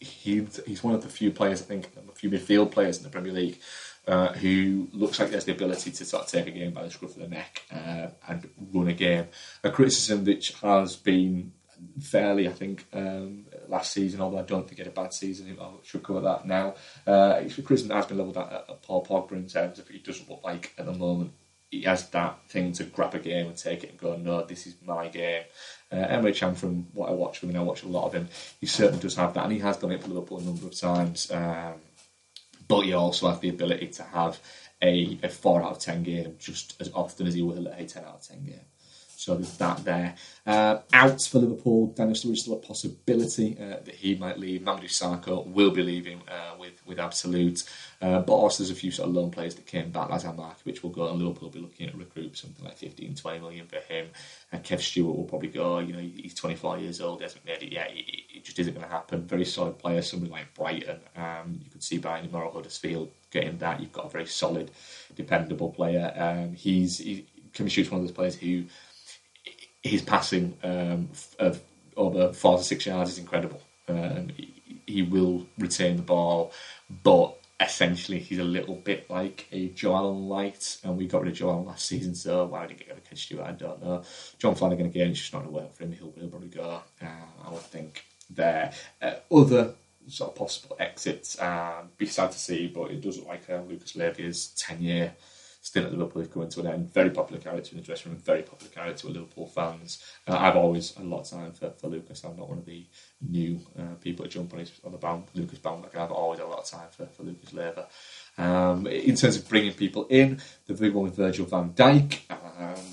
he he's one of the few players, I think, a few midfield players in the Premier League uh, who looks like there's the ability to sort of take a game by the scruff of the neck uh, and run a game. A criticism which has been fairly, I think, um, last season, although I don't think had a bad season. I should cover that now. Uh, criticism has been levelled at, at Paul Pogba in terms of he doesn't look like at the moment he has that thing to grab a game and take it and go, no, this is my game. Uh, Can, from what I watch from him, I watch a lot of him, he certainly does have that, and he has done it for Liverpool a number of times. Um, but he also has the ability to have a, a 4 out of 10 game just as often as he will a 10 out of 10 game. So there's that there. Uh, out for Liverpool, Daniel Sturridge still a possibility uh, that he might leave. Mamadou Sakho will be leaving uh, with with Absolute. Uh, but also there's a few sort of loan players that came back. Lazar Markovic will go and Liverpool will be looking at recruit something like 15, 20 million for him. And Kev Stewart will probably go. You know, he's 24 years old, he hasn't made it yet. It, it just isn't going to happen. Very solid player, somebody like Brighton. Um, you could see Brighton Moral Huddersfield getting that. You've got a very solid, dependable player. Um, he's he, Kevin Stewart's one of those players who his passing um, of over four to six yards is incredible. Um, he, he, will retain the ball, but essentially he's a little bit like a Joe Allen light, and we got rid of Joe Allen last season, so why would he get rid of Ken Stewart? I don't know. Jon Flanagan again, it's just not to work for him. He'll, he'll probably go. Uh, I would think there. Uh, other sort of possible exits. Um, be sad to see, but it does look like uh, Lucas Leiva's ten year still at Liverpool coming to an end. Very popular character in the dressing room, very popular character with Liverpool fans. Uh, I've always had a lot of time for, for Lucas. I'm not one of the new uh, people to jump on his on the band, Lucas bandwagon. I've always had a lot of time for, for Lucas Leiva. Um, in terms of bringing people in, the big one with Virgil van Dijk, um,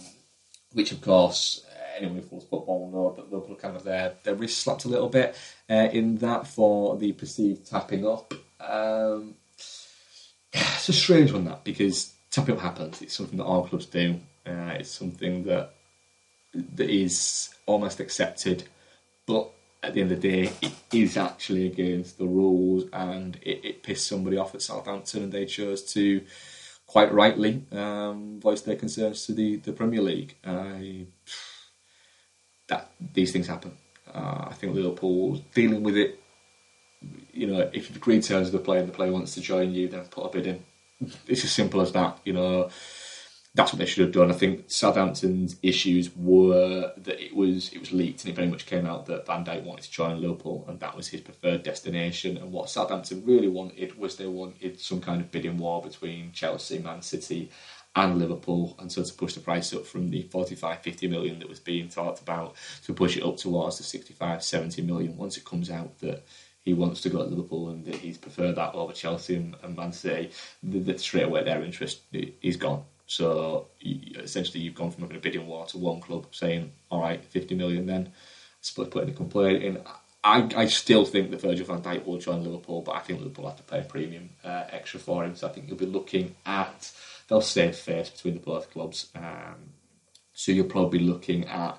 which of course anyone who follows football will know that Liverpool kind of their their wrist slapped a little bit uh, in that for the perceived tapping up. Um, it's a strange one that because tapping up happens. It's something that all clubs do. Uh, it's something that that is almost accepted, but at the end of the day, it is actually against the rules, and it, it pissed somebody off at Southampton, and they chose to quite rightly um, voice their concerns to the, the Premier League. Uh, that these things happen. Uh, I think Liverpool dealing with it. You know, if you've agreed terms with the player and the player wants to join you, then put a bid in. It's as simple as that. You know, that's what they should have done. I think Southampton's issues were that it was it was leaked and it very much came out that Van Dijk wanted to join Liverpool and that was his preferred destination. And what Southampton really wanted was they wanted some kind of bidding war between Chelsea, Man City, and Liverpool, and so to push the price up from the 45, 50 million that was being talked about to push it up towards the 65, 70 million once it comes out that he wants to go to Liverpool and that he's preferred that over Chelsea and, and Man City, that straight away their interest is gone. So essentially, you've gone from having a bidding war to one club saying, "All right, fifty million." Then split putting a complaint in. I, I still think that Virgil van Dijk will join Liverpool, but I think Liverpool have to pay a premium uh, extra for him. So I think you'll be looking at they'll save face between the both clubs. Um, so you'll probably be looking at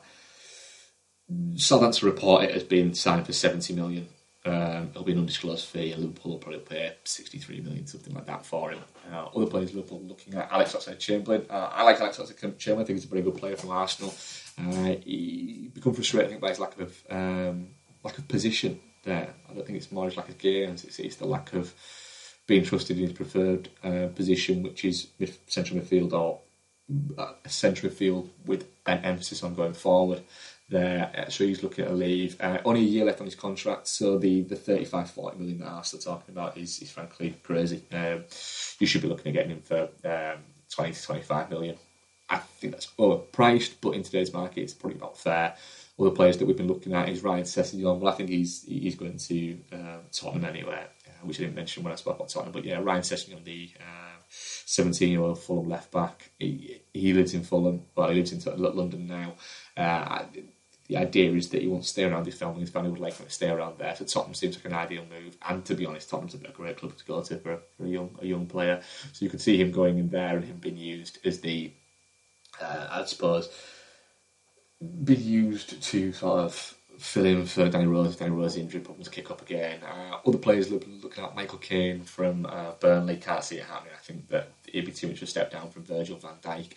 Southampton report it as being signed for seventy million um, it'll be an undisclosed fee, and Liverpool will probably pay 63 million, something like that, for him. Uh, other players Liverpool looking at Alex Oxlade-Chamberlain. Uh, I like Alex Oxlade-Chamberlain. I think he's a very good player from Arsenal. Uh, he become frustrated, I think, by his lack of um, lack of position there. I don't think it's more his lack of games. It's, it's the lack of being trusted in his preferred uh, position, which is mid- central midfield or uh, central midfield with an emphasis on going forward there. So he's looking a leave. Uh, only a year left on his contract, so the, the 35 40 million that Arsenal are talking about is, is frankly crazy. Um, you should be looking at getting him for um, 20 to 25 million. I think that's overpriced, but in today's market, it's probably about fair. Other players that we've been looking at is Ryan Sessegnon. Well, I think he's he's going to um, Tottenham anyway, uh, which I didn't mention when I spoke about Tottenham. But yeah, Ryan Sessegnon, the 17 year old Fulham left back, he, he lives in Fulham. Well, he lives in London now. Uh, the idea is that he to stay around his family. His family would like him to stay around there. So Tottenham seems like an ideal move. And to be honest, Tottenham's a great club to go to for a, for a young a young player. So you could see him going in there and him being used as the, uh, I suppose, be used to sort of fill in for Danny Rose. Danny Rose injury problems kick up again. Uh, other players look, looking at Michael Keane from uh, Burnley can't see it happening. I think that it'd be too much of a step down from Virgil van Dijk.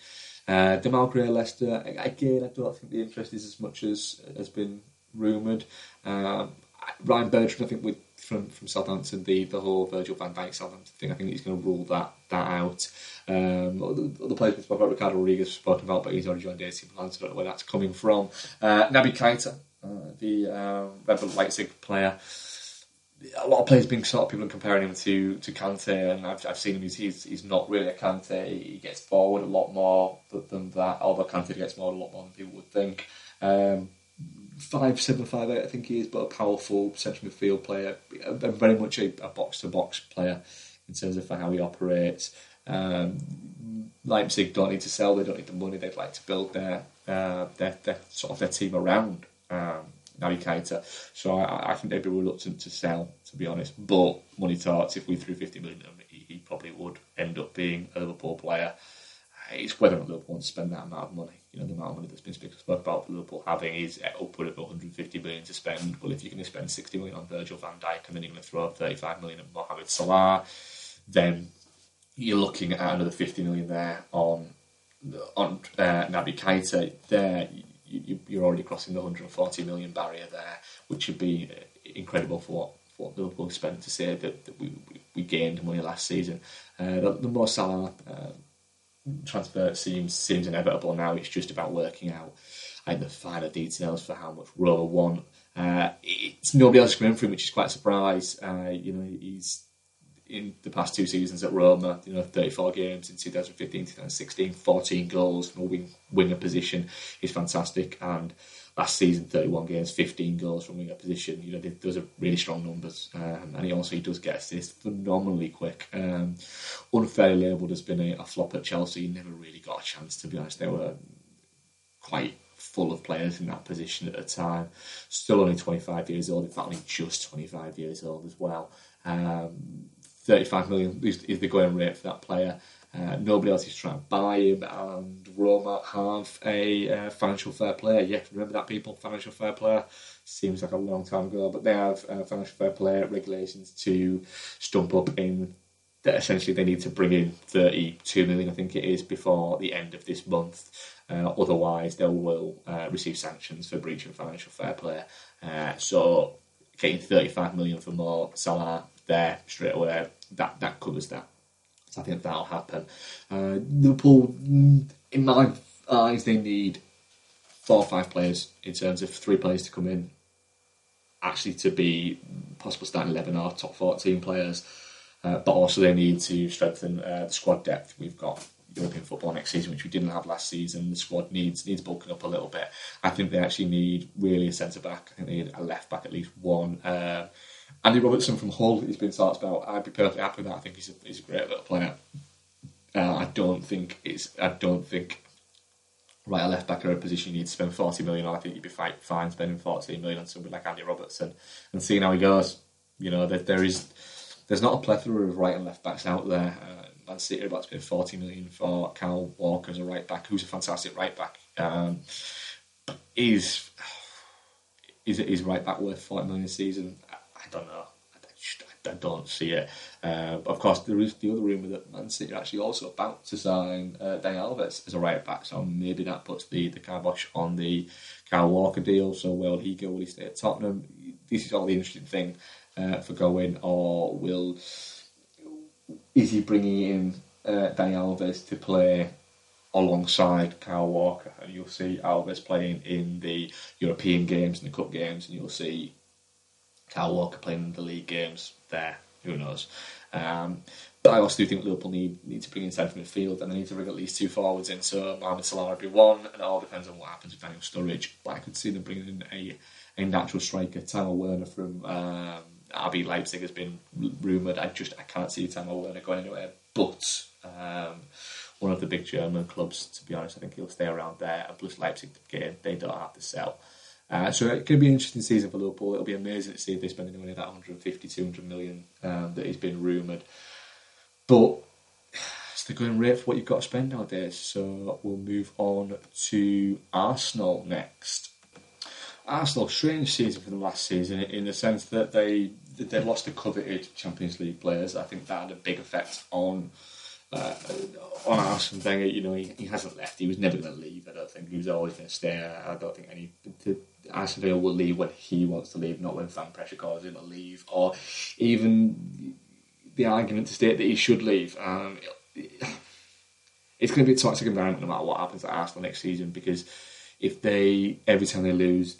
Uh, Gray Leicester, again, I don't think the interest is as much as has been rumoured. Um, Ryan Bertrand, I think, with from, from Southampton, the, the whole Virgil van Dijk Southampton thing, I think he's going to rule that that out. Um, other, players we about, Ricardo Rodriguez spoken about, but he's already joined AC Milan, so I don't know where that's coming from. Uh, Naby Keita, uh, the uh, Red Bull Leipzig player a lot of players being sort of people are comparing him to to Kante, and I've, I've seen him. He's, he's he's not really a Kante. He gets forward a lot more than that. Although Kante gets more a lot more than people would think. Um, five seven five eight, I think he is, but a powerful central midfield player, very much a box to box player in terms of how he operates. Um, Leipzig don't need to sell; they don't need the money. They'd like to build their uh, their, their sort of their team around. Um, Keita. So I, I, think they'd be reluctant to sell, to be honest. But money talks. If we threw 50 million at him, he, he probably would end up being a Liverpool player. It's whether or not Liverpool want to spend that amount of money. You know, the amount of money that's been spoken about Liverpool having is upward of 150 million to spend. Well, if you're going to spend 60 million on Virgil van Dijk and then you're going to throw up 35 million at Mohamed Salah, then you're looking at another 50 million there on on uh, Naby Keita. There, you, you're already crossing the 140 million barrier there, which would be uh, incredible for what, for what Liverpool spent to say that, that we, we gained money last season. Uh, the, the Mo Salah uh, transfer seems seems inevitable now. It's just about working out like, the finer details for how much Roma want. Uh, it's nobody else going for him, which is quite a surprise. Uh, you know, he's in the past two seasons at Roma, you know, 34 games in 2015, 2016, 14 goals from a wing, winger position is fantastic. And last season, 31 games, 15 goals from winger position. You know, those are really strong numbers. Um, and he also he does get assists phenomenally quick. Um, unfairly labelled as been a, a, flop at Chelsea. He never really got a chance, to be honest. They were quite full of players in that position at the time. Still only 25 years old, in fact, only just 25 years old as well. Um, 35 million is, is the going rate for that player. Uh, nobody else is trying to buy him, and Roma have a uh, financial fair play. Yeah, remember that, people? Financial fair play seems like a long time ago, but they have uh, financial fair play regulations to stump up in that essentially they need to bring in 32 million, I think it is, before the end of this month. Uh, otherwise, they will uh, receive sanctions for breaching financial fair play. Uh, so, getting 35 million for Mo Salah there straight away, that, that covers that. So, I think that'll happen. Uh, Liverpool, mm, in my eyes, they need four or five players in terms of three players to come in, actually to be possible starting 11 or top 14 players. Uh, but also they need to strengthen uh, the squad depth. We've got European football next season, which we didn't have last season. The squad needs needs bulking up a little bit. I think they actually need really a centre back. I think they need a left back at least one. Uh, Andy Robertson from Hull, he's been talked about. I'd be perfectly happy with that. I think he's a, he's a great little player. Uh, I don't think it's. I don't think right a left back are a position you need to spend forty million on. I think you'd be fine fine spending fourteen million on somebody like Andy Robertson and seeing how he goes. You know that there is there's not a plethora of right and left backs out there. Uh, Man City are about to pay 40 million for Kyle Walker as a right back, who's a fantastic right back. Um, is is is right back worth 40 million a season? I, don't know. I, don't see it. Uh, of course, there is the other rumour that Man City are actually also about to sign uh, Alves as a right back, so maybe that puts the, the kibosh on the Kyle Walker deal. So, will he go? Will he stay at Tottenham? This is all the interesting thing uh, for going, or will is he bringing in uh, Alves to play alongside Kyle Walker? And you'll see Alves playing in the European games and the cup games, and you'll see Kyle Walker playing in the league games there. Who knows? Um, but I also do think Liverpool need, need to bring in centre midfield and they need to bring at least two forwards in. So Mohamed Salah would be one, and it all depends on what happens with Daniel Sturridge. But I could see them bringing in a, a natural striker, Timo Werner from um, RB Leipzig has been rumoured. I just I can't see Timo Werner going anywhere but um, one of the big German clubs. To be honest, I think he'll stay around there. And plus Leipzig, again, they don't have to sell. Uh, so it could be an interesting season for Liverpool. It'll be amazing to see if they spend any money that 150, 200 million um, that has been rumoured. But it's the going rate for what you've got to spend nowadays. So we'll move on to Arsenal next. Arsenal, strange season for them last season in the sense that they they lost the coveted Champions League players. I think that had a big effect on uh, on Arsene Wenger. You know, he, he hasn't left. He was never going to leave. I don't think he was always going to stay. I don't think any Arsene Wenger will leave when he wants to leave, not when fan pressure causes him to leave, or even the argument to state that he should leave. Um, it's going to be a toxic environment no matter what happens at Arsenal next season because if they every time they lose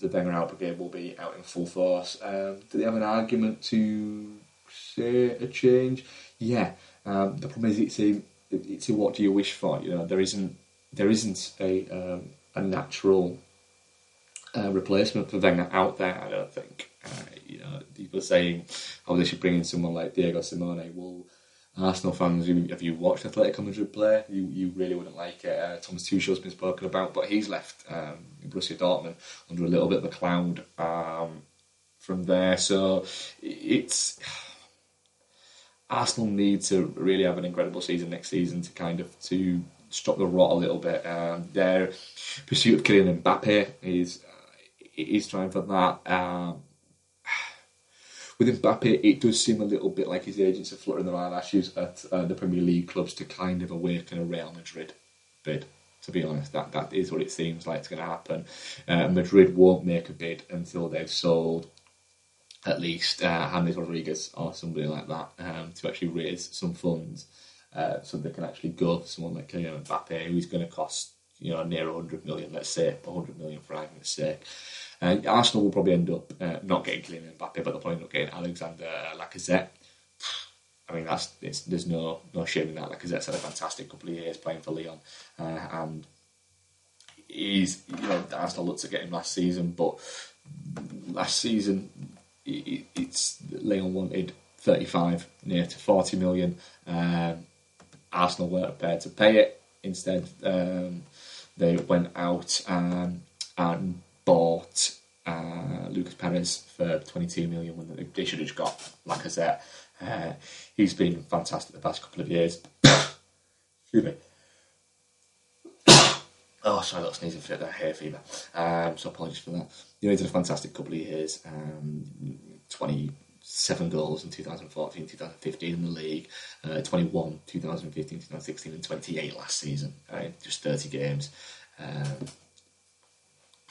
the Wenger out brigade will be out in full force. Um, do they have an argument to say a change? Yeah. Um, the problem is it's a it's a what do you wish for? You know, there isn't there isn't a um, a natural uh, replacement for Wenger out there. I don't think. Uh, you know, people are saying, "Oh, they should bring in someone like Diego Simeone." Well, Arsenal fans, have you watched Atletico Madrid play? You you really wouldn't like it. Uh, Thomas Tuchel's been spoken about, but he's left um, Borussia Dortmund under a little bit of a cloud um, from there. So it's Arsenal need to really have an incredible season next season to kind of to stop the rot a little bit. Um, their pursuit of Kylian Mbappe is is trying for that. Um, with Mbappe, it does seem a little bit like his agents are fluttering their eyelashes at uh, the Premier League clubs to kind of awaken a Real Madrid bid. To be honest, that that is what it seems like it's going to happen. Uh, Madrid won't make a bid until they've sold at least uh, James Rodriguez or somebody like that um, to actually raise some funds uh, so they can actually go for someone like Kylian Mbappe, who's going to cost you know near 100 million, let's say 100 million for argument's sake. Uh, Arsenal will probably end up uh, not getting Kylian Mbappe, but they'll probably up getting Alexander Lacazette. I mean, that's there's no no shame in that. Lacazette's had a fantastic couple of years playing for Lyon, uh, and he's you know Arsenal looked to get him last season, but last season it, it's Lyon wanted 35 near to 40 million. Um, Arsenal weren't prepared to pay it. Instead, um, they went out um, and bought uh, Lucas Perez for 22 million when they should have got Lacazette. Uh, he's been fantastic the past couple of years. Excuse me. oh, sorry, I got a sneezing fit there, hair fever. Um, so apologies for that. You know, he did a fantastic couple of years. Um, 27 goals in 2014, 2015 in the league, uh, 21, 2015, 2016, and 28 last season. Uh, just 30 games. Um,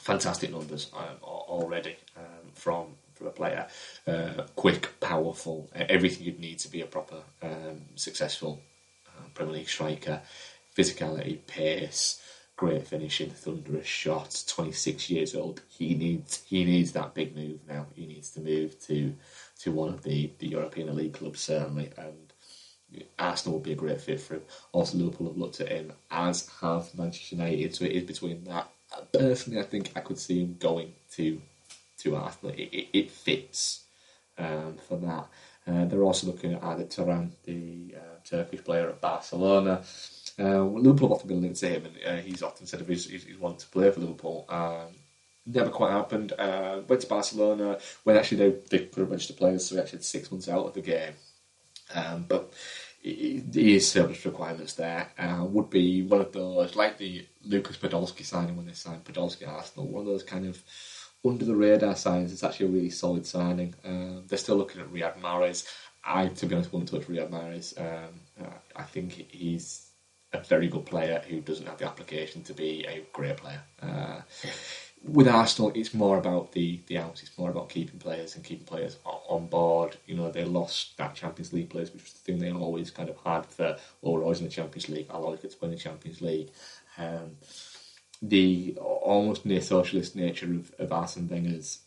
fantastic numbers um, already um, from from a player. Uh, quick, powerful, everything you'd need to be a proper um, successful uh, Premier League striker. Physicality, pace, great finishing, thunderous shots. Twenty six years old. He needs he needs that big move now. He needs to move to to one of the, the European elite clubs certainly, and Arsenal would be a great fit for him. Also, Liverpool have looked at him, as have Manchester United. So it is between that. Personally, I think I could see him going to to Arsenal. It, it, it fits um, for that. Uh, they're also looking at Arda Turan, the uh, Turkish player at Barcelona. Uh, Liverpool often been linked to him, and uh, he's often said of his, he's, wanting to play for Liverpool. Um, never quite happened. Uh, went to Barcelona when actually they, they could have registered players, so he actually had six months out of the game. Um, but he, he is service requirements there. Uh, would be one of those, like the Lucas Podolski signing when they signed Podolski Arsenal, one of those kind of under the radar signings. It's actually a really solid signing. Um, they're still looking at Riyad Mahrez. I, to be honest, wouldn't touch Riyad Mahrez. Um, I think he's a very good player who doesn't have the application to be a great player. Uh, with Arsenal, it's more about the the outs. It's more about keeping players and keeping players on board. You know, they lost that Champions League players, which was the thing they always kind of had for. We're always in the Champions League. I'll always get to win the Champions League. Um, the almost near socialist nature of, of Arsene Wenger's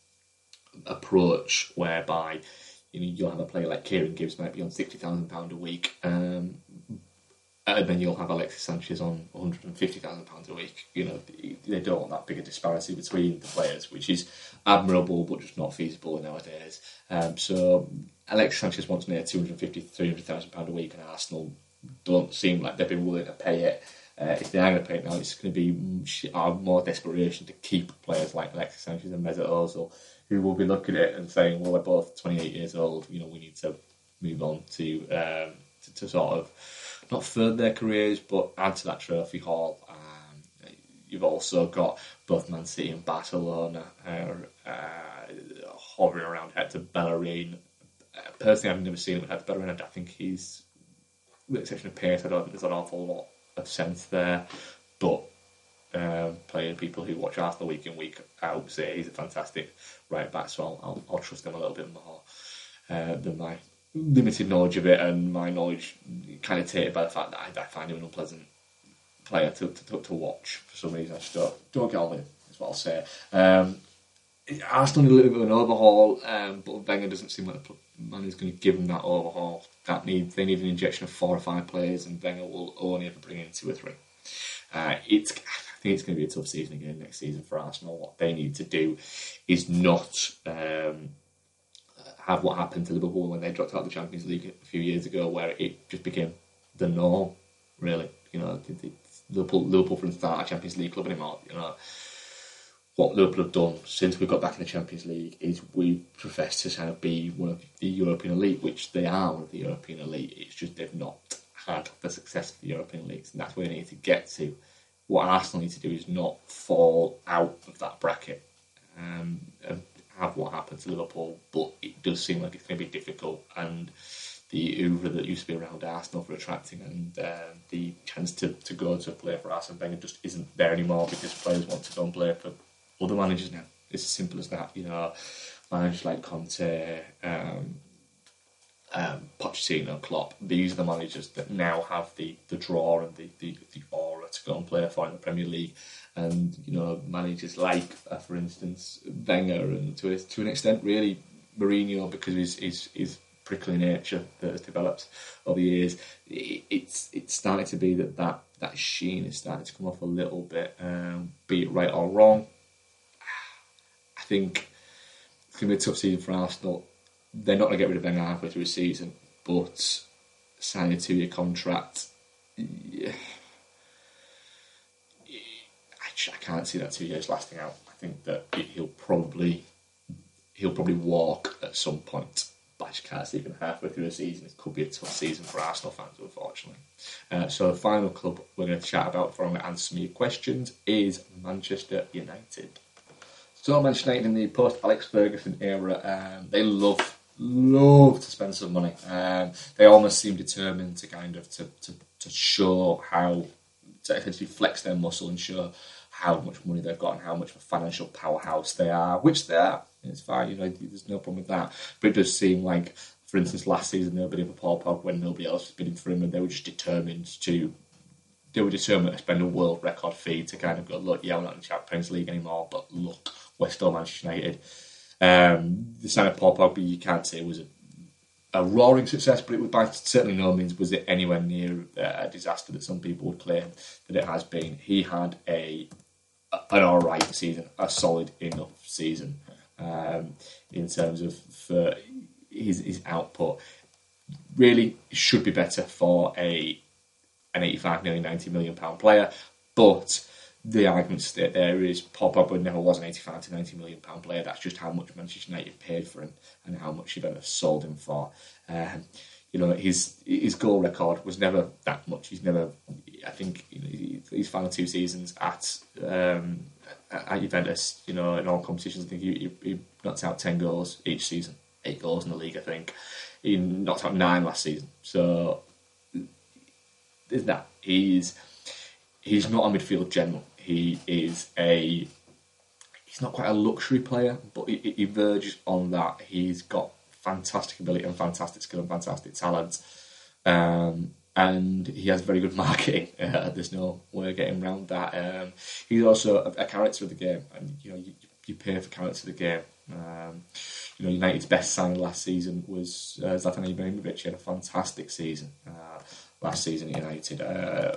approach, whereby you know you'll have a player like Kieran Gibbs might be on sixty thousand pound a week, um, and then you'll have Alexis Sanchez on one hundred and fifty thousand pounds a week. You know they don't want that big a disparity between the players, which is admirable but just not feasible nowadays. Um, so Alexis Sanchez wants near 250 300,000 pound a week, and Arsenal don't seem like they've been willing to pay it. Uh, if they are going to pay it now, it's going to be more desperation to keep players like Alexis Sanchez and Mesut Ozil, who will be looking at it and saying, "Well, we're both 28 years old. You know, we need to move on to um, to, to, sort of not further their careers, but add to that trophy haul." Um, you've also got both Man City and Barcelona uh, uh, hovering around Hector Bellerin. Uh, personally, I've never seen him with Hector Bellerin. I think he's, with the exception of pace, I don't think there's an awful lot of sense there. But um, playing people who watch Arsenal week in week out say he's a fantastic right back, so I'll, I'll, I'll trust him a little bit more uh, than my limited knowledge of it and my knowledge kind of tainted by the fact that I, I find him an unpleasant player to, to, to, watch for some reason. I just don't, don't get on with him, is what I'll say. Um, Arsenal need a little bit of an overhaul, um, but Wenger doesn't seem like the man who's going to give them that overhaul. That need they need an injection of four or five players, and Wenger will only ever bring in two or three. Uh, it's I think it's going to be a tough season again next season for Arsenal. What they need to do is not um, have what happened to Liverpool when they dropped out of the Champions League a few years ago, where it just became the norm. Really, you know, Liverpool, Liverpool for instance, aren't a Champions League club anymore. You know what Liverpool have done since we got back in the Champions League is we profess to kind of be one of the European elite, which they are one of the European elite. It's just they've not had the success of the European leagues, and that's where they need to get to. What Arsenal need to do is not fall out of that bracket um, and have what happened to Liverpool, but it does seem like it's going to be difficult. And the oeuvre that used to be around Arsenal for attracting and uh, the chance to, to go to play for Arsenal Wenger just isn't there anymore because players want to go and play for other managers now. It's as simple as that. You know, managers like Conte, um, um, Pochettino, Klopp. These are the managers that now have the, the draw and the, the, the aura to go and play for in the Premier League. And you know, managers like, uh, for instance, Wenger, and to a, to an extent, really Mourinho, because his his, his prickly nature that has developed over the years. It, it's it's starting to be that that that sheen is starting to come off a little bit. Um, be it right or wrong, I think it's going to be a tough season for Arsenal. They're not going to get rid of Wenger halfway through the season, but signing a two-year contract. Yeah. I can't see that two years lasting out. I think that he'll probably he'll probably walk at some point. But I just can't see even halfway through the season. It could be a tough season for Arsenal fans, unfortunately. Uh, so the final club we're going to chat about for I'm going to answer some of your questions is Manchester United. So Manchester United in the post Alex Ferguson era, um, they love love to spend some money. Um, they almost seem determined to kind of to, to, to show how to essentially flex their muscle and show how much money they've got and how much of a financial powerhouse they are, which they are. It's fine, you know, there's no problem with that. But it does seem like, for instance, last season they were bidding for Paul Pogba when nobody else was bidding for him, and they were just determined to. They were determined to spend a world record fee to kind of go, look, yeah, we're not in the Champions League anymore, but look, we're still Manchester United. Um, the sign of Paul Pogba, you can't say it was a, a roaring success, but it was by certainly no means was it anywhere near a disaster that some people would claim that it has been. He had a an all right season, a solid enough season um, in terms of for his, his output. Really should be better for a an 85 million, 90 million pound player, but the argument there is Pogba never was an 85 to 90 million pound player. That's just how much Manchester United paid for him and how much you've ever sold him for. Um, you know, his his goal record was never that much. He's never, I think, you know, his final two seasons at um, at Juventus, you know, in all competitions, I think he, he, he knocked out ten goals each season, eight goals in the league, I think. He knocked out nine last season. So there's that. He's he's not a midfield general. He is a he's not quite a luxury player, but he, he verges on that. He's got fantastic ability and fantastic skill and fantastic talent. Um, and he has very good marketing. Uh, there's no way of getting around that. Um, he's also a, a, character of the game, and you know you, you pay for character of the game. Um, you know, United's best signing last season was uh, Zlatan Ibrahimovic. He had a fantastic season uh, last season at United. Uh,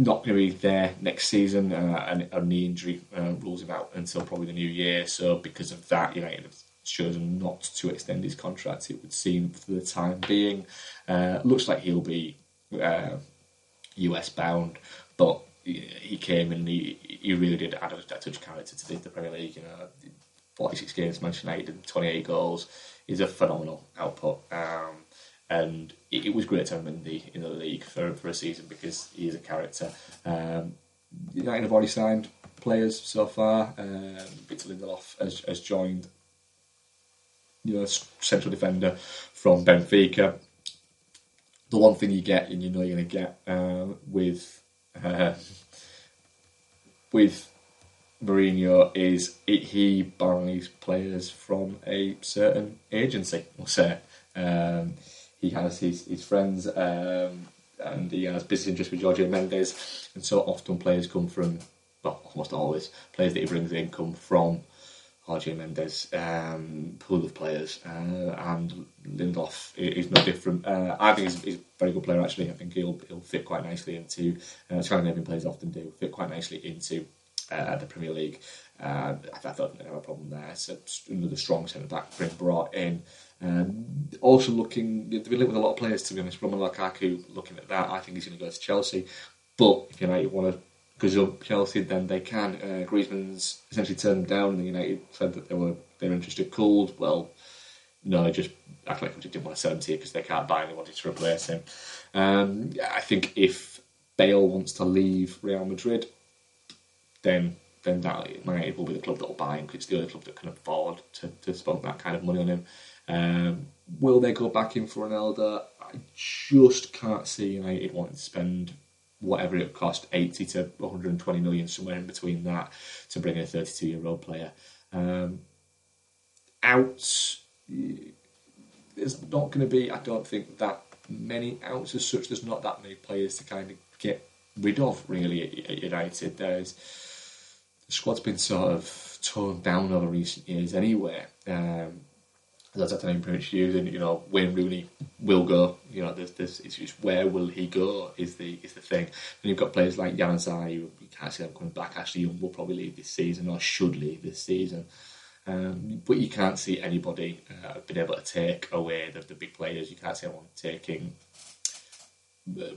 not going to be there next season, uh, and a knee injury uh, rules him out until probably the new year. So because of that, United have chosen not to extend his contract. It would seem for the time being. Uh, looks like he'll be uh, US bound, but he came and he, he really did add a, a touch of character to the, the, Premier League. You know, 46 games, Manchester United, and 28 goals is a phenomenal output. Um, and it, it, was great to have him in the in the league for, for a season because he is a character. Um, United have already signed players so far. Um, Victor Lindelof has, has joined you know, central defender from Benfica. The one thing you get, and you know you're going to get uh, with uh, with Mourinho, is it, he buys players from a certain agency. We'll say um, he has his his friends, um, and he has business interests with Jorge Mendes, and so often players come from well, almost always players that he brings in come from Jorge Mendes um, pool of players, uh, and Lindelof is no different. Uh, I think he's, he's, a very good player. Actually, I think he'll he'll fit quite nicely into uh, Scandinavian players often do fit quite nicely into uh, the Premier League. Uh, I, thought didn't have a problem there. So another strong centre back being brought in. Um, also looking, they've been linked with a lot of players to be honest. Romelu Lukaku, looking at that, I think he's going to go to Chelsea. But if United want to of Chelsea, then they can. Uh, Griezmann's essentially turned them down, and United said that they were they were interested. Cooled, well, no, just Atletico didn't want to sell him to you because they can't buy him. They wanted to replace him. Um, I think if Bale wants to leave Real Madrid, then then that United will be the club that will buy him because it's the only club that can afford to, to spend that kind of money on him. Um, will they go back in for Ronaldo? I just can't see United wanting to spend whatever it cost, 80 to 120 million, somewhere in between that, to bring a 32 year old player. Um, outs, there's not going to be, I don't think, that many outs as such. There's not that many players to kind of get rid of, really, at United. There's, the squad's been sort of toned down over recent years anyway. Um, as I name pretty much using, you know, Wayne Rooney will go. You know, there's this. It's just where will he go is the is the thing. And you've got players like Januzaj, you can't see them coming back. Ashley Young will probably leave this season or should leave this season. Um, but you can't see anybody uh, being able to take away the, the big players. You can't see anyone taking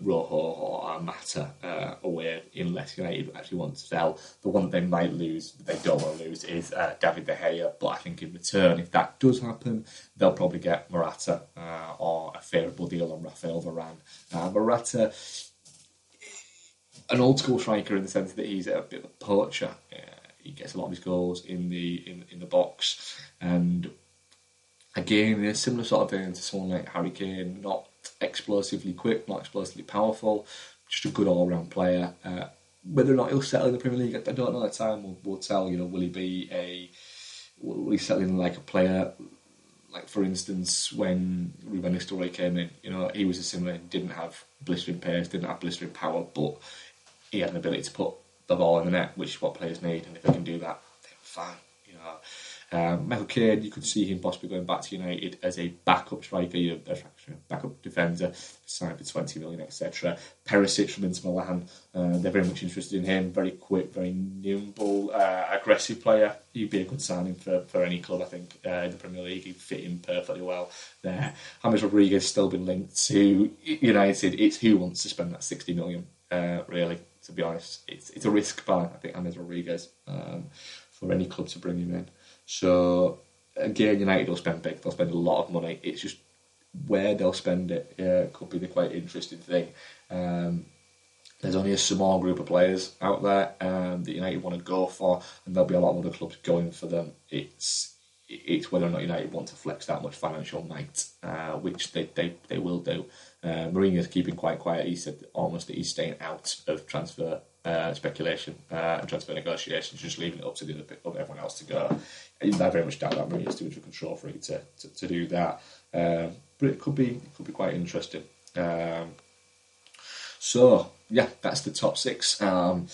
Rojo or Mata uh, away unless United actually want to sell. The one they might lose, they don't want to lose, is uh, David De Gea. But I think in return, if that does happen, they'll probably get Morata uh, or a favourable deal on Rafael Varane. Uh, Morata, an old school striker in the sense that he's a bit of a poacher. Uh, he gets a lot of his goals in the in, in the box, and again, in a similar sort of vein to someone like Harry Kane, not explosively quick, not explosively powerful, just a good all round player. Uh, whether or not he'll settle in the Premier League, I don't know. At time will will tell. You know, will he be a will he settle in like a player? Like for instance, when Ruud van Nistelrooy came in, you know, he was a similar. Didn't have blistering pace, didn't have blistering power, but he had an ability to put the ball in the net, which is what players need. And if they can do that, they're fine. Um, Michael Keane, you could see him possibly going back to United as a backup striker, you know, backup defender, signed for 20 million, etc. Perisic from Inter Milan, uh, they're very much interested in him. Very quick, very nimble, uh, aggressive player. He'd be a good signing for, for any club, I think, uh, in the Premier League. He'd fit in perfectly well there. James Rodriguez still been linked to United. It's who wants to spend that 60 million, uh, really, to be honest. It's, it's a risk buy, I think, James Rodriguez, um, for any club to bring him in. So again, United will spend big. They'll spend a lot of money. It's just where they'll spend it uh, could be the quite interesting thing. Um, there's only a small group of players out there um, that United want to go for, and there'll be a lot of other clubs going for them. It's it's whether or not United want to flex that much financial might, uh, which they, they, they will do. Uh, Mourinho's keeping quite quiet. He said almost that he's staying out of transfer uh, speculation uh, and transfer negotiations, just leaving it up to the other, everyone else to go. I very much doubt that Mourinho's too much of control for to, to, to do that. Um, but it could be it could be quite interesting. Um, so yeah, that's the top six. Um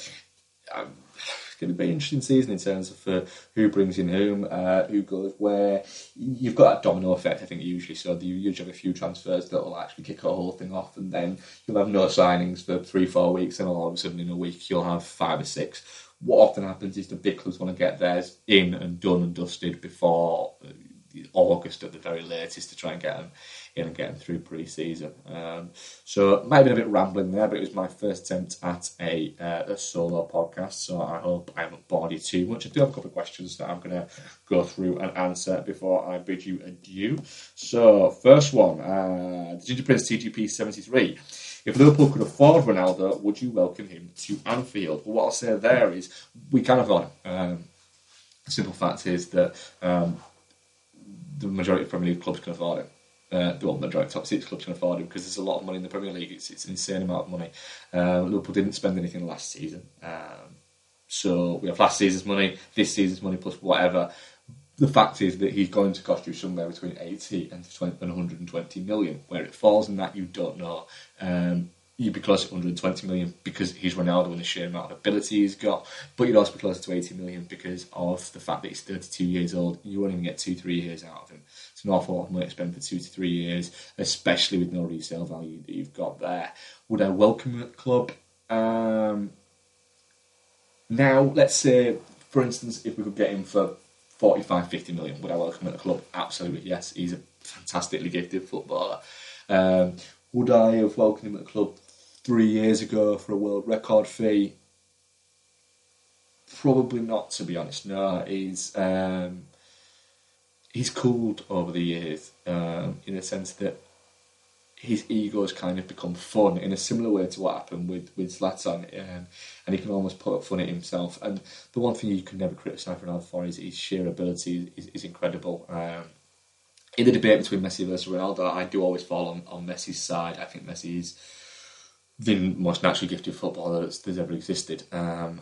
going to be an interesting season in terms of uh, who brings in whom, uh, who goes where. You've got that domino effect, I think, usually. So you usually have a few transfers that will actually kick the whole thing off, and then you'll have no signings for three, four weeks, and all of a sudden in a week you'll have five or six. What often happens is the big clubs want to get theirs in and done and dusted before uh, August at the very latest to try and get them in and get them through pre-season. Um, so might have been a bit rambling there, but it was my first attempt at a, uh, a solo podcast. So I hope I haven't bored you too much. I do have a couple of questions that I'm going to go through and answer before I bid you adieu. So first one, uh, the Ginger Prince TGP 73. If Liverpool could afford Ronaldo, would you welcome him to Anfield? Well, what I'll say there is we can afford him. Um, simple fact is that um, the majority of Premier League clubs can afford him. Uh, well, the majority top six clubs can afford him because there's a lot of money in the Premier League. It's, it's an insane amount of money. Um, Liverpool didn't spend anything last season, um, so we have last season's money, this season's money plus whatever. The fact is that he's going to cost you somewhere between 80 and 120 million. Where it falls in that, you don't know. Um, you'd be closer to 120 million because he's Ronaldo and the sheer amount of ability he's got, but you'd also be closer to 80 million because of the fact that he's 32 years old. You won't even get two, three years out of him. It's an awful lot of money to spend for two to three years, especially with no resale value that you've got there. Would I welcome him at the club? Um, now, let's say, for instance, if we could get him for 45, 50 million, would I welcome him at the club? Absolutely, yes. He's a fantastically gifted footballer. Um, would I have welcomed him at the club three years ago for a world record fee? Probably not, to be honest. No, he's um, he's cooled over the years um, in the sense that his ego has kind of become fun in a similar way to what happened with with Zlatan, um, and he can almost put up fun at himself. And the one thing you can never criticise Ronaldo for is his sheer ability is, is incredible. Um, in the debate between Messi versus Ronaldo, I do always fall on, on Messi's side. I think Messi is the most naturally gifted footballer that's, that's ever existed. Um,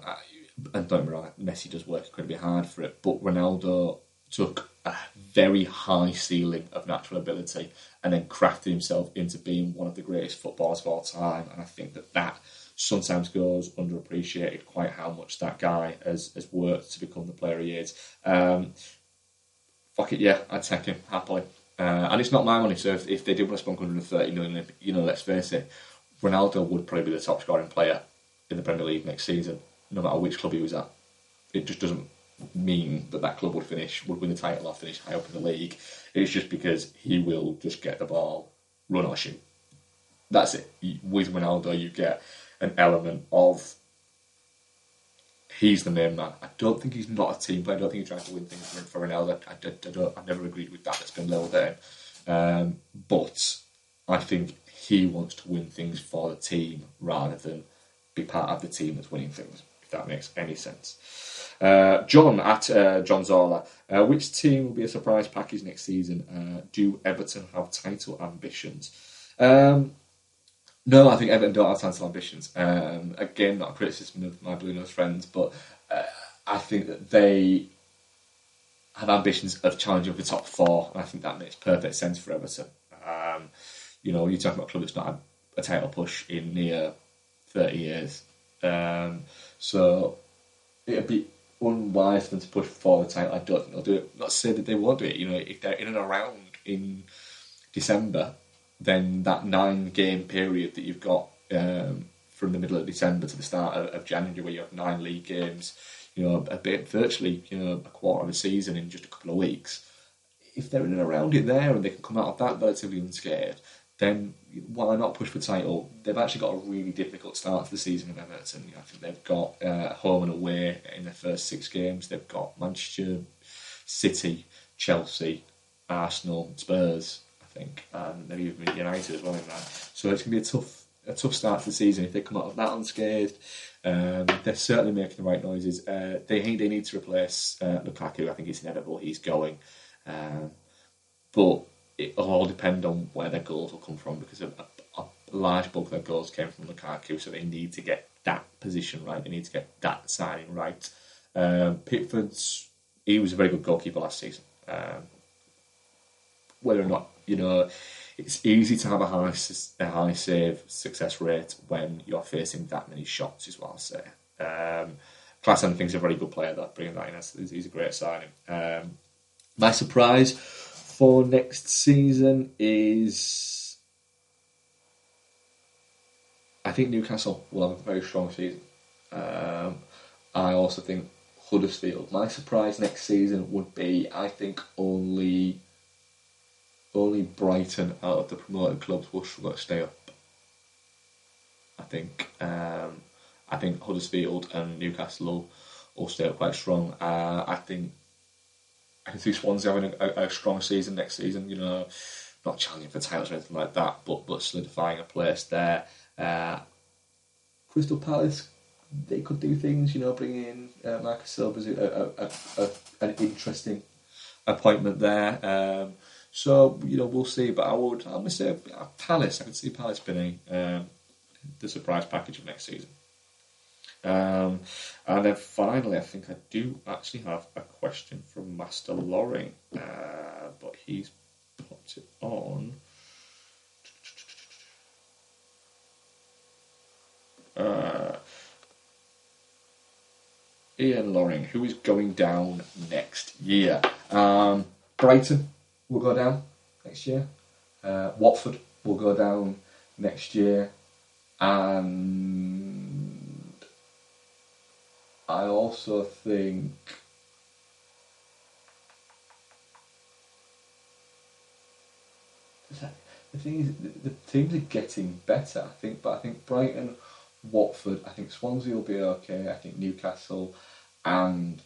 and don't me wrong, Messi does work incredibly hard for it, but Ronaldo took a very high ceiling of natural ability and then crafted himself into being one of the greatest footballers of all time. And I think that that sometimes goes underappreciated quite how much that guy has, has worked to become the player he is. Um, fuck it, yeah, I'd take him happily. Uh, and it's not my money, so if, if they did want to spend 130 million, you know, let's face it, Ronaldo would probably be the top scoring player in the Premier League next season, no matter which club he was at. It just doesn't mean that that club would finish, would win the title or finish high up in the league. It's just because he will just get the ball, run or shoot. that's it. With Ronaldo, you get an element of he's the main man. I don't think he's not a team player. I don't think he's trying to win things for, Ronaldo. I, I, I, don't, I've never agreed with that. That's been leveled him. Um, but I think he wants to win things for the team rather than be part of the team that's winning things, if that makes any sense. Uh, John at uh, John Zola. Uh, which team will be a surprise package next season? Uh, do Everton have title ambitions? Um, no, I think Everton don't have title ambitions. Um, again, not a criticism of my Blue Nose friends, but uh, I think that they have ambitions of challenging for the top four, and I think that makes perfect sense for Everton. Um, you know, you're talking about a club that's not had a title push in near 30 years. Um, so it'd be unwise for them to push for the title. I don't think they'll do it. Not to say that they won't do it. You know, if they're in and around in December, then that nine game period that you've got um, from the middle of December to the start of, of, January, where you have nine league games, you know, a bit virtually, you know, a quarter of a season in just a couple of weeks. If they're in and around it there and they can come out of that relatively unscared, then why not push for title? They've actually got a really difficult start to the season with Everton. I think they've got uh, home and away in their first six games. They've got Manchester City, Chelsea, Arsenal, Spurs, I think, and they've even United as well in that. So it's going to be a tough, a tough start to the season if they come out of that unscathed. Um, they're certainly making the right noises. Uh, they think they need to replace uh, Lukaku. I think it's inevitable he's going, um, but it'll all depend on where their goals will come from because a, a, large bulk of their goals came from Lukaku, so they need to get that position right. They need to get that signing right. Um, Pickford's he was a very good goalkeeper last season. Um, whether or not you know, it's easy to have a high a high save success rate when you're facing that many shots, is what I'll say. Um, Klaassen thinks a very good player. That bringing that in, he's a great signing. Um, my surprise for next season is I think Newcastle will have a very strong season. Um, I also think Huddersfield. My surprise next season would be I think only only Brighton out of the promoted clubs will struggle to stay up. I think um, I think Huddersfield and Newcastle will, will stay up quite strong. Uh, I think I can see Swansea having a, a, strong season next season. You know, not challenging for titles or anything like that, but but solidifying a place there. Uh, Crystal Palace, they could do things. You know, bring in uh, Marcus Silva a, a, an interesting appointment there. Um, so you know, we'll see. But I would, I'm gonna say uh, Palace. I could see Palace being um, the surprise package of next season. Um, and then finally, I think I do actually have a question from Master Loring, uh, but he's put it on. Uh, Ian Loring, who is going down next year? Um, Brighton will go down next year. Uh, Watford will go down next year, and I also think the thing is the, teams are getting better. I think, but I think Brighton, Watford, I think Swansea will be okay. I think Newcastle and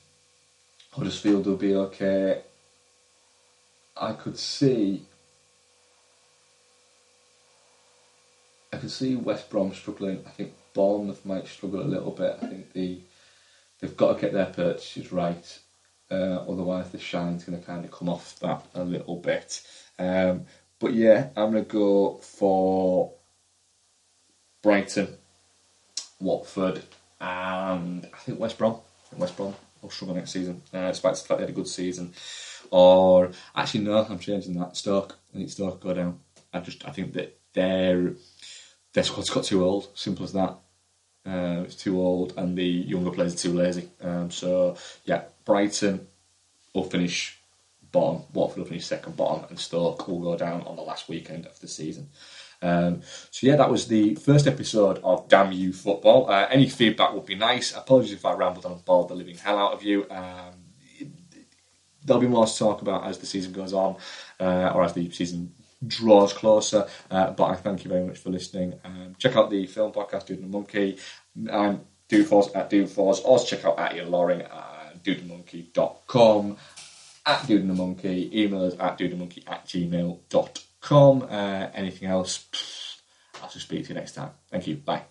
Huddersfield will be okay. I could see. I could see West Brom struggling. I think Bournemouth might struggle a little bit. I think the they've got to get their purchases right. Uh, otherwise, the shine's going to kind of come off that a little bit. Um, but yeah, I'm going to go for Brighton, Watford, and I think West Brom. Think West Brom will struggle next season, uh, despite the fact they had a good season. Or actually, no, I'm changing that. Stoke. I think Stoke go down. I just I think that their their squad's got too old. Simple as that. Uh, it's too old, and the younger players are too lazy. Um, so yeah, Brighton will finish bottom, Watford will finish second bottom, and Stoke will go down on the last weekend of the season. Um, so yeah, that was the first episode of Damn You Football. Uh, any feedback would be nice. Apologies if I rambled on and bored the living hell out of you. Um, there'll be more to talk about as the season goes on, uh, or as the season draw us closer. Uh, but I thank you very much for listening. Um, check out the film podcast, Dude and the Monkey. I'm Dude Force at Dude Force. Also check out at Ian Loring at dudeandmonkey.com. At Dude and the Monkey. Email us at dudeandmonkey at gmail.com. Uh, anything else? I'll just speak to you next time. Thank you. Bye.